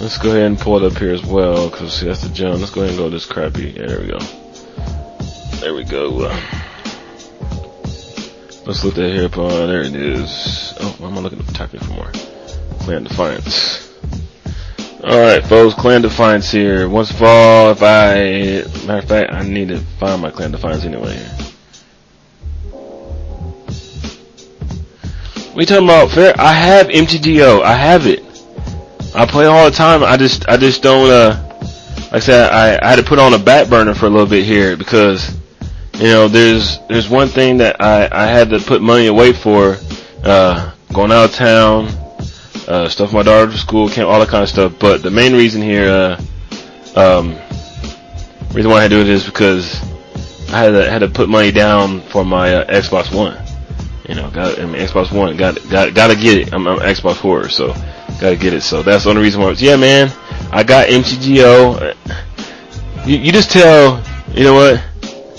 Let's go ahead and pull it up here as well, because that's the jump. Let's go ahead and go this crappy. There we go. There we go. Let's look that here up. There it is. Oh, I'm looking at typing for more? Clan Defiance. Alright, folks, Clan Defiance here. Once of all, if I, matter of fact, I need to find my Clan Defiance anyway. We talking about fair? I have MTGO. I have it. I play all the time. I just, I just don't, uh, like I said, I, I had to put on a back burner for a little bit here because, you know, there's, there's one thing that I, I had to put money away for, uh, going out of town, uh, stuff my daughter to school, camp, all that kind of stuff. But the main reason here, uh, um, reason why I had to do it is because I had to, had to put money down for my uh, Xbox One. You know, got I mean, Xbox One, got got gotta get it. I'm, I'm Xbox horror, so gotta get it. So that's the only reason why. I was, yeah, man, I got MTGO. You, you just tell, you know what?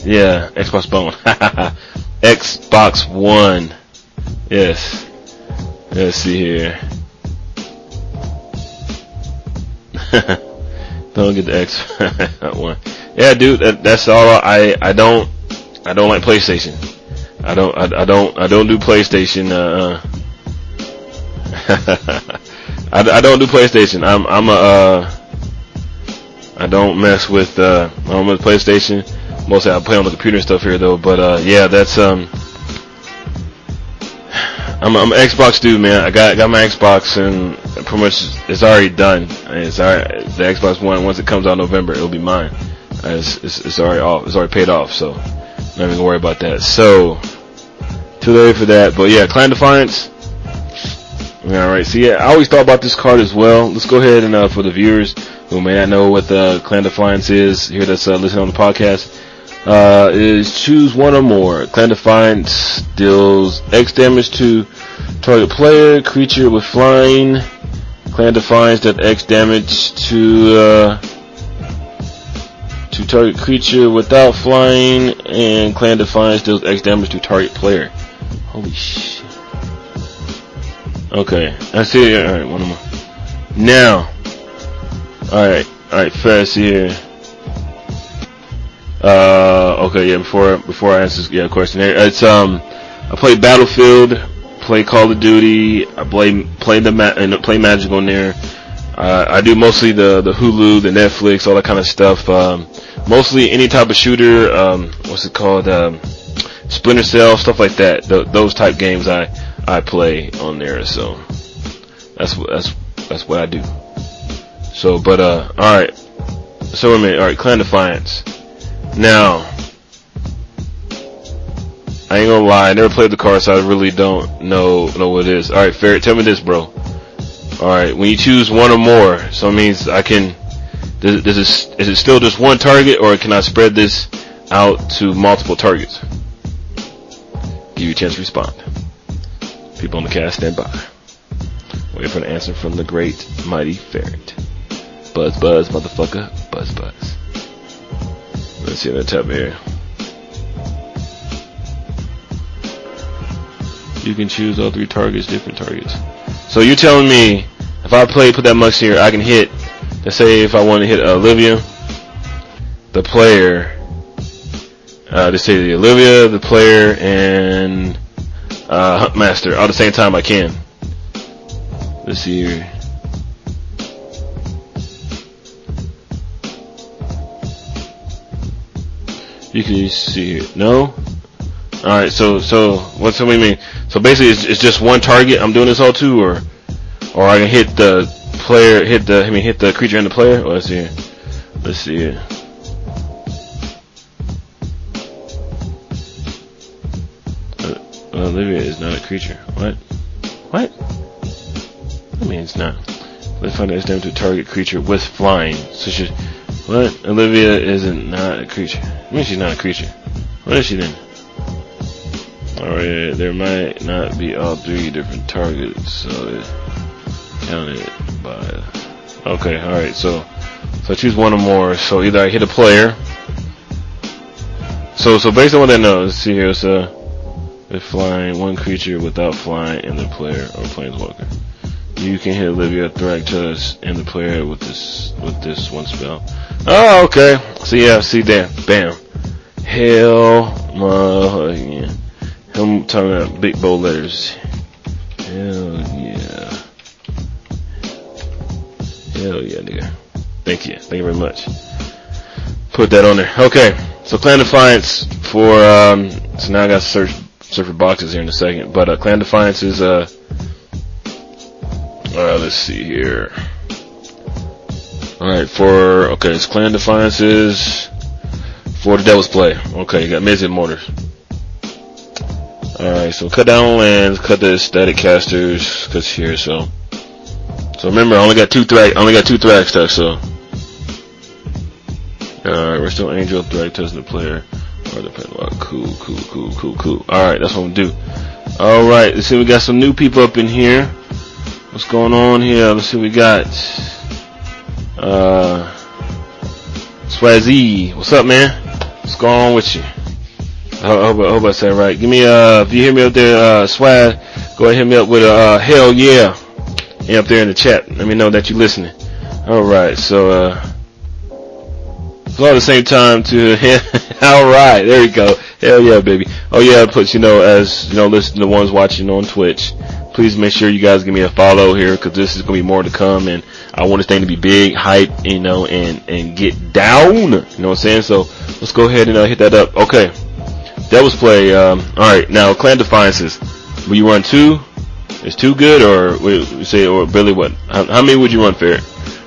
Yeah, Xbox Bone, (laughs) Xbox One. Yes. Let's see here. (laughs) don't get the X (laughs) one. Yeah, dude, that, that's all. I I don't I don't like PlayStation. I don't I, I don't I don't do PlayStation. Uh, I, I don't do PlayStation. I'm I'm a uh, I don't mess with uh I don't mess with PlayStation. Mostly I play on the computer stuff here though. But uh yeah, that's um. I'm I'm an Xbox dude, man. I got got my Xbox and pretty much it's already done. It's already the Xbox One. Once it comes out in November, it'll be mine. It's, it's, it's already off. It's already paid off. So not even worry about that. So too early for that. But yeah, Clan Defiance. All right. So yeah, I always thought about this card as well. Let's go ahead and uh, for the viewers who may not know what the Clan Defiance is, here that's uh, listening on the podcast. Uh, is choose one or more. Clan Defiance deals X damage to target player, creature with flying. Clan Defiance does X damage to uh, to target creature without flying, and Clan Defiance deals X damage to target player. Holy shit. Okay, I see. Alright, one more. Now. Alright, alright, fast here. Uh, okay, yeah, before, before I answer this yeah, question it's, um, I play Battlefield, play Call of Duty, I play, play the, ma- and play Magic on there. Uh, I do mostly the, the Hulu, the Netflix, all that kind of stuff. Um, mostly any type of shooter, um, what's it called, um, Splinter Cell, stuff like that. Th- those type games I, I play on there, so that's that's, that's what I do. So, but, uh, alright. So, wait a minute, alright, Clan Defiance. Now, I ain't gonna lie, I never played the card, so I really don't know know what it is. All right, Ferret, tell me this, bro. All right, when you choose one or more, so it means I can. Does, does is it still just one target, or can I spread this out to multiple targets? Give you a chance to respond. People on the cast stand by. Wait for an answer from the great mighty Ferret. Buzz, buzz, motherfucker, buzz, buzz. Let's see that tab here. You can choose all three targets, different targets. So you're telling me if I play, put that much here, I can hit. Let's say if I want to hit Olivia, the player. Uh, let's say the Olivia, the player, and uh, Huntmaster all at the same time. I can. Let's see here. You can see it. No? Alright, so, so, what's what you mean? So basically it's, it's just one target I'm doing this all to, or, or I can hit the player, hit the, I mean hit the creature and the player? Oh, let's see. Let's see here. Uh, Olivia is not a creature. What? What? I mean it's not. Let's find out it's to target creature with flying. So she, what? Olivia isn't not a creature. I mean she's not a creature. What is she then? Alright, there might not be all three different targets, so it counted by. Okay, alright, so so I choose one or more. So either I hit a player. So so based on what I know, let's see here, so if flying one creature without flying and the player or planeswalker. You can hit Olivia Thragtusk and the player with this with this one spell. Oh, okay. So yeah, see there, bam. Hell, my yeah. I'm talking about big bold letters. Hell yeah. Hell yeah, nigga. Thank you. Thank you very much. Put that on there. Okay. So Clan Defiance for, um, so now I gotta search, search for boxes here in a second. But, uh, Clan Defiance is, uh, uh, let's see here. Alright, for, okay, it's Clan Defiances. for the Devil's Play. Okay, you got Miz Motors. Alright, so cut down lands, cut the static casters, cause here, so. So remember, I only got two thrax, only got two thrax stuff, so. Alright, we're still Angel testing the player. Or the player. Cool, cool, cool, cool, cool. Alright, that's what I'm gonna do. Alright, let's see, we got some new people up in here. What's going on here? Let's see, what we got, uh, Swazzy. What's up, man? What's going on with you? I hope, I hope I said right. Give me uh, if you hear me up there, uh, swag, go ahead and hit me up with a uh, hell yeah, and up there in the chat. Let me know that you're listening. All right, so uh, so at the same time to (laughs) all right, there you go. Hell yeah, baby. Oh yeah, but you know, as you know, listen to the ones watching on Twitch. Please make sure you guys give me a follow here because this is gonna be more to come, and I want this thing to be big, hype, you know, and and get down. You know what I'm saying? So let's go ahead and uh, hit that up. Okay. Devil's Play. Um, all right, now Clan Defiances. Will you run two? Is two good, or we say, or Billy? What? How, how, many would you run, Ferret?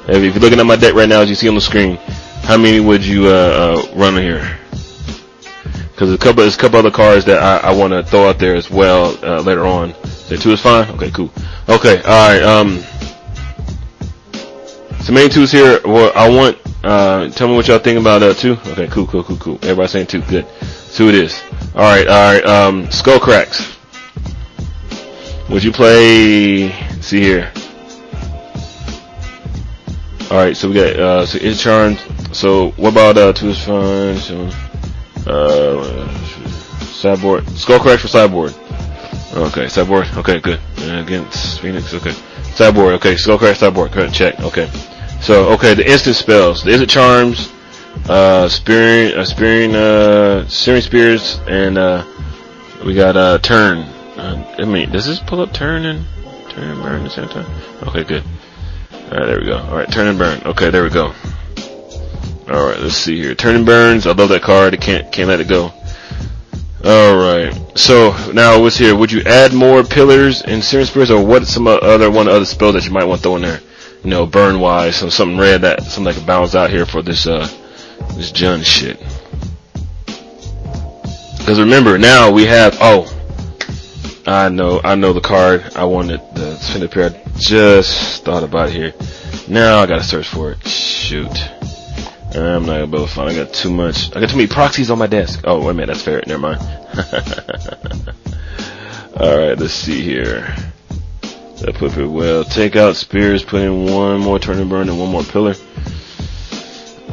If you're looking at my deck right now, as you see on the screen, how many would you uh, uh, run here? Because a couple, there's a couple other cards that I, I want to throw out there as well uh, later on. Say two is fine. Okay, cool. Okay, all right. Um, so main two's here. Well, I want. Uh, tell me what y'all think about uh, two. Okay, cool, cool, cool, cool. Everybody saying two. Good. Who it is. All right, all right. Um, Skull Cracks. Would you play? See here. All right, so we got uh, so it's charmed. So what about uh, two is fine. So, uh, sideboard. Skull Cracks for sideboard. Okay, sideboard. Okay, good. Uh, against Phoenix. Okay, sideboard. Okay, Skull Cracks sideboard. Good, check. Okay. So okay, the instant spells. The instant charms uh, Spearing, uh, Spearing, uh, Searing Spears, and, uh, we got, uh, Turn. Uh, I mean, does this pull up Turn and, Turn and Burn at the same time? Okay, good. Alright, there we go. Alright, Turn and Burn. Okay, there we go. Alright, let's see here. Turn and Burns, I love that card, I can't, can't let it go. Alright, so, now what's here? Would you add more pillars and Searing Spears, or what some other, one other spell that you might want to throw in there? You know, burn wise, so something red that, something that can bounce out here for this, uh, this Jund shit. Because remember, now we have, oh, I know, I know the card. I wanted the spin pair. I just thought about here. Now I gotta search for it. Shoot. I'm not gonna able to find I got too much. I got too many proxies on my desk. Oh, wait a minute, that's fair. Never mind. (laughs) Alright, let's see here. That put it well. Take out spears, put in one more turn and burn and one more pillar.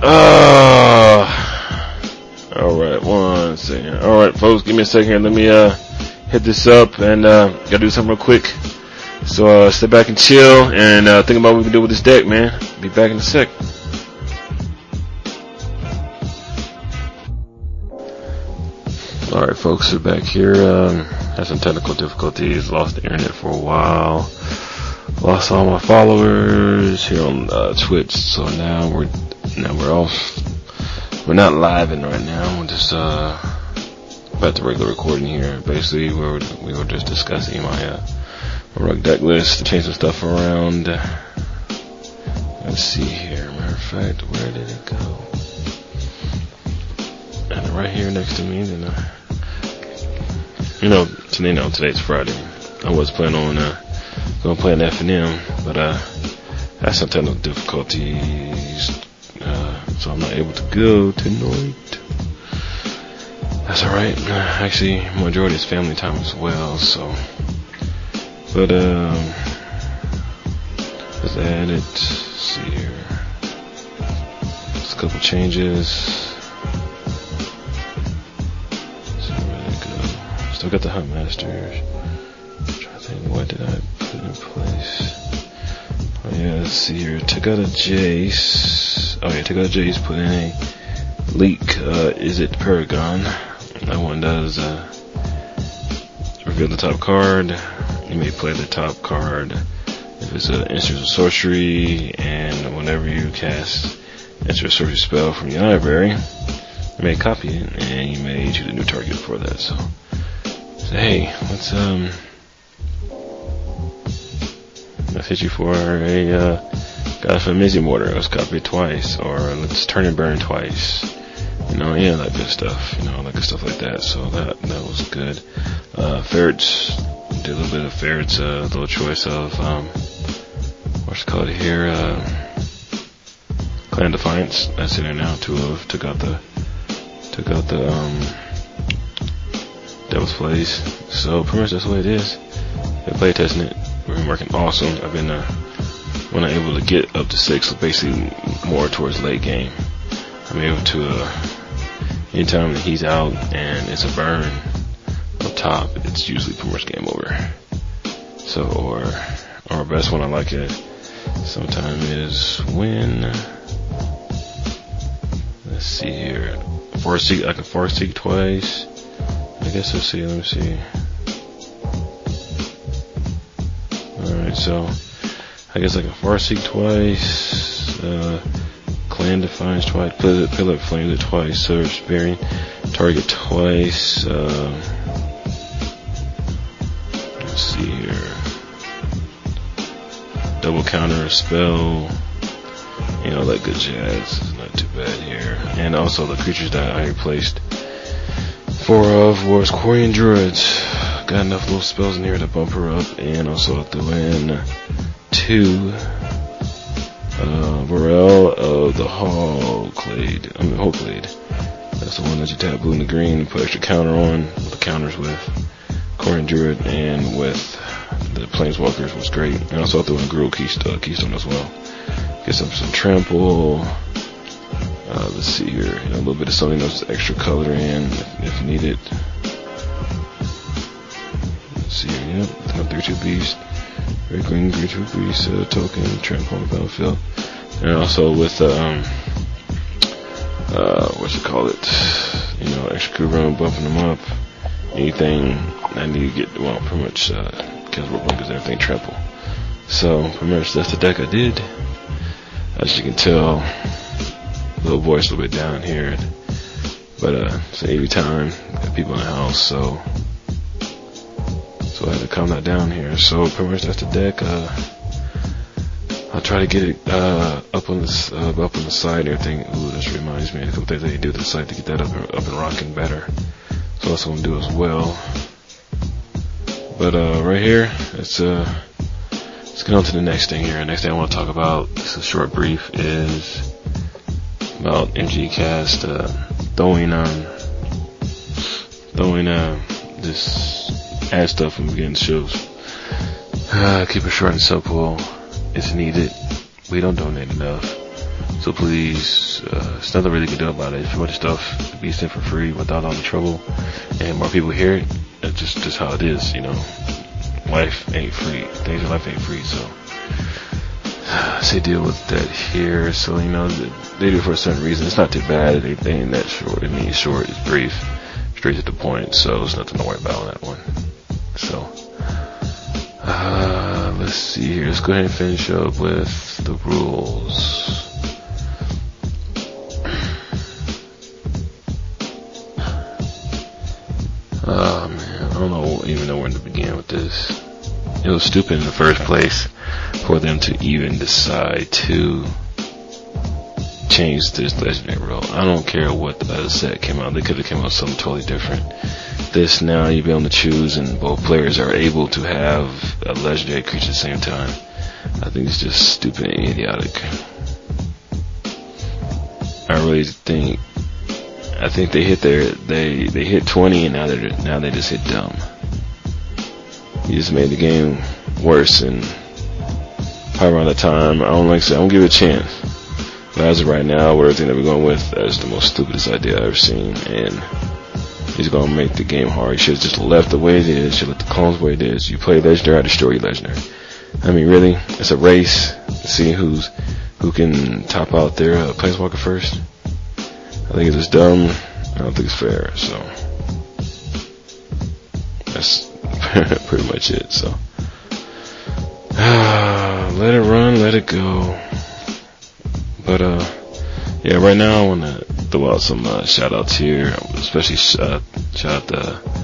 Uh, alright, one second. Alright, folks, give me a second here. Let me, uh, hit this up and, uh, gotta do something real quick. So, uh, step back and chill and, uh, think about what we can do with this deck, man. Be back in a sec. Alright, folks, we're back here. Um, had some technical difficulties, lost the internet for a while. Lost all my followers here on uh, Twitch, so now we're now we're off. We're not live in right now. We're just uh about the regular recording here. Basically, we were we were just discussing my uh rug deck list to change some stuff around. Let's see here. Matter of fact, where did it go? And right here next to me, then uh, you know today no today's Friday. I was planning on uh gonna play an F and M, but uh I had some technical difficulties uh, so I'm not able to go tonight. That's alright. Actually, majority is family time as well, so. But, um, let's add it. Let's see here. Just a couple changes. Go? Still got the Hunt Masters. I'm trying to think, what did I put in place? Oh yeah, let's see here. Took out a Jace. Oh yeah, took out a Jace, put in a leak. Uh, is it Paragon? That one does, uh, reveal the top card. You may play the top card. If it's an instant of sorcery, and whenever you cast a sorcery spell from your library, you may copy it, and you may choose a new target for that. So, so hey, let's um, let's hit you for a uh, Goddess of Mizzy Mortar. Let's copy it twice, or let's turn and burn twice. You know, yeah, that good stuff. You know, like stuff like that. So that that was good. Uh, Ferrets did a little bit of Ferrets. Uh, little choice of um, what's it called here? Uh, Clan Defiance. That's in there now. Two of took out the took out the um, Devil's Plays. So pretty much that's way it is. Been play testing it. We've been working awesome. I've been uh, when I'm able to get up to six, so basically more towards late game. I'm able to uh, anytime that he's out and it's a burn up top, it's usually pretty much game over. So or or best one I like it sometime is when let's see here. Farseek I can Farseek twice. I guess let's see, let me see. Alright, so I guess I can Farseek twice, uh Clan Defiance twice, pillar, flames it twice, surge sparing, target twice, uh, let's see here, double counter spell, you know, that good jazz, not too bad here, and also the creatures that I replaced, four of was Quarian Druids, got enough little spells in here to bump her up, and also threw in two uh, Vorel of the Hull Clade. I mean, Clade. That's the one that you tap blue and the green put extra counter on. With the counters with Quarian Druid and with the Planeswalkers was great. And also I threw in Gruul Keyrune, Keyrune as well. Get some, some Trample. Uh, let's see here. A little bit of something else extra color in if, needed. Let's see here. Yep. 3-2 Beast. Red green creature beast uh, token the battlefield. And also with um uh what's it call it? You know, extra crew run bumping them up. Anything I need to get well pretty much uh because we're everything trample. So pretty much that's the deck I did. As you can tell, little voice a little bit down here. But uh AV time, got people in the house, so so I had to calm that down here. So pretty much that's the deck. Uh, I'll try to get it uh, up on this uh, up on the side and everything. Ooh, this reminds me of a couple things I need to do to the site to get that up up and rocking better. So that's what I'm gonna do as well. But uh, right here, it's uh, let's get on to the next thing here. Next thing I want to talk about, just a short brief, is about MTGCast uh, throwing um throwing uh this ad stuff from getting shows. Uh, keep it short and simple. It's needed. We don't donate enough. So please, uh, it's nothing really can do about it. You want the stuff to be sent for free without all the trouble and more people hear it, that's just, just how it is, you know. Life ain't free. Things in life ain't free, so. Say deal with that here. So, you know, they do for a certain reason. It's not too bad. Ain't that short. It means short. It's brief. Straight to the point. So, there's nothing to worry about on that one. So, uh, let's see here. Let's go ahead and finish up with the rules. Oh man, I don't know even know where to begin with this. It was stupid in the first place for them to even decide to change this legendary rule. I don't care what the other set came out. They could have came out with something totally different. This now you be able to choose and both players are able to have a legendary creature at the same time. I think it's just stupid and idiotic. I really think I think they hit their they they hit 20 and now they now they just hit dumb. You just made the game worse and probably around that time I don't like say I don't give it a chance. But as of right now, with everything that we're going with, that's the most stupidest idea I've ever seen and he's gonna make the game hard. He should have just left the way it is, should let the clones the way it is. You play legendary, I destroy you legendary. I mean really, it's a race, see who's who can top out their uh, planeswalker first. I think it's just dumb. I don't think it's fair. So that's (laughs) pretty much it. So (sighs) uh, let it run, let it go. But uh, yeah, right now I want to throw out some uh, shout outs here, especially uh, shout out the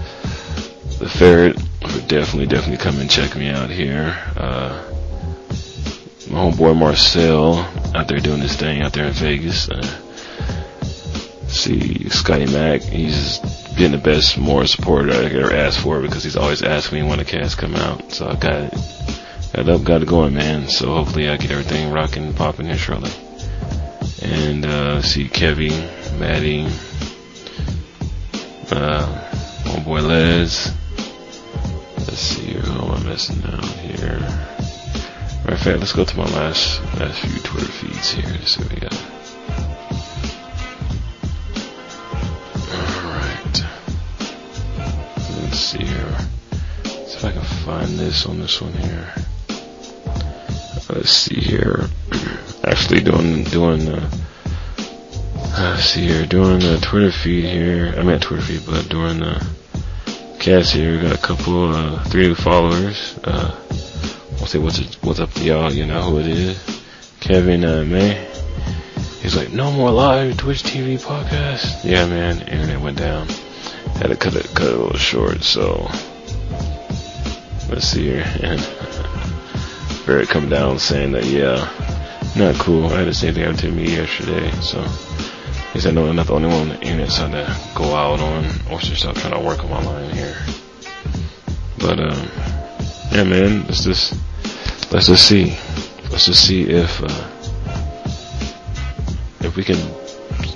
the ferret for definitely definitely come and check me out here. Uh, my homeboy Marcel out there doing his thing out there in Vegas. Uh, see Scotty Mac, he's been the best, more supporter I ever asked for because he's always asking me when the cast come out. So I got got up, got it going, man. So hopefully I get everything rocking and popping here shortly. And uh, see Kevin, Maddie, uh, boy, Les. Let's see here, who am I missing out here? Matter of fact, let's go to my last last few Twitter feeds here. See what we got. Alright. Let's see here. See if I can find this on this one here. Let's see here. Actually doing doing uh let's see here, doing the Twitter feed here. I'm mean Twitter feed, but doing the cast here, we got a couple uh three followers. Uh I'll say what's it, what's up to y'all, you know who it is. Kevin uh May. He's like, no more live Twitch TV podcast. Yeah, man, internet went down. Had to cut it, cut it a little short. So let's see here. (laughs) Barrett come down saying that, yeah, not cool. I had the same thing happen to me yesterday. So he said, no, I'm not the only one on the internet trying to go out on or start trying to work on my line here. But um, yeah, man, let's just let's just see. Let's just see if. Uh, if we can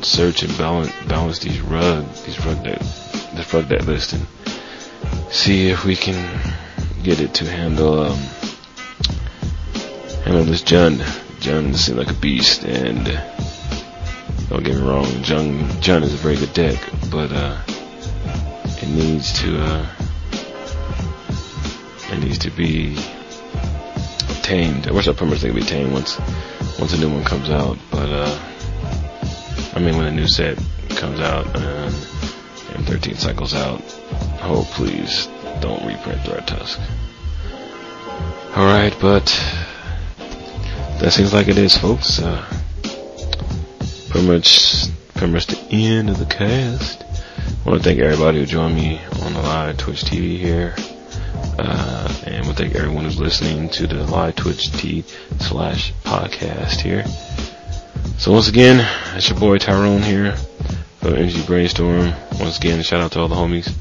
search and balance balance these rug these rug that, this rug deck list and see if we can get it to handle um handle this Jund. Jund seems like a beast and don't get me wrong, Jund Jund is a very good deck, but uh it needs to uh it needs to be tamed. I wish promised it could be tamed once once a new one comes out, but uh I mean, when a new set comes out and, and 13 cycles out, oh please don't reprint Thragtusk. Alright, but that seems like it is, folks. Uh, pretty much, pretty much the end of the cast. I want to thank everybody who joined me on the live Twitch TV here. Uh, and to thank everyone who's listening to the live Twitch T slash podcast here. So once again, it's your boy Tyrone here from MTG Brainstorm. Once again, shout out to all the homies.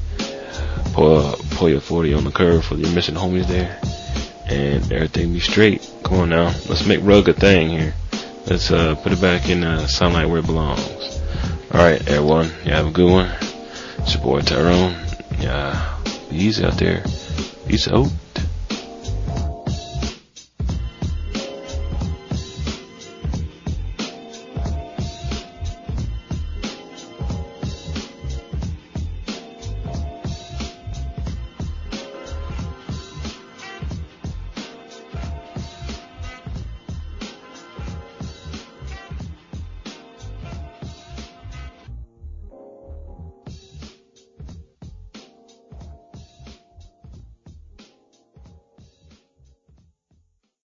Pull, pull your 40 on the curve for the missing homies there. And everything be straight. Come on now. Let's make rug a thing here. Let's uh, put it back in the sunlight where it belongs. Alright, everyone. You have a good one. It's your boy Tyrone. Yeah, be easy out there. Peace out.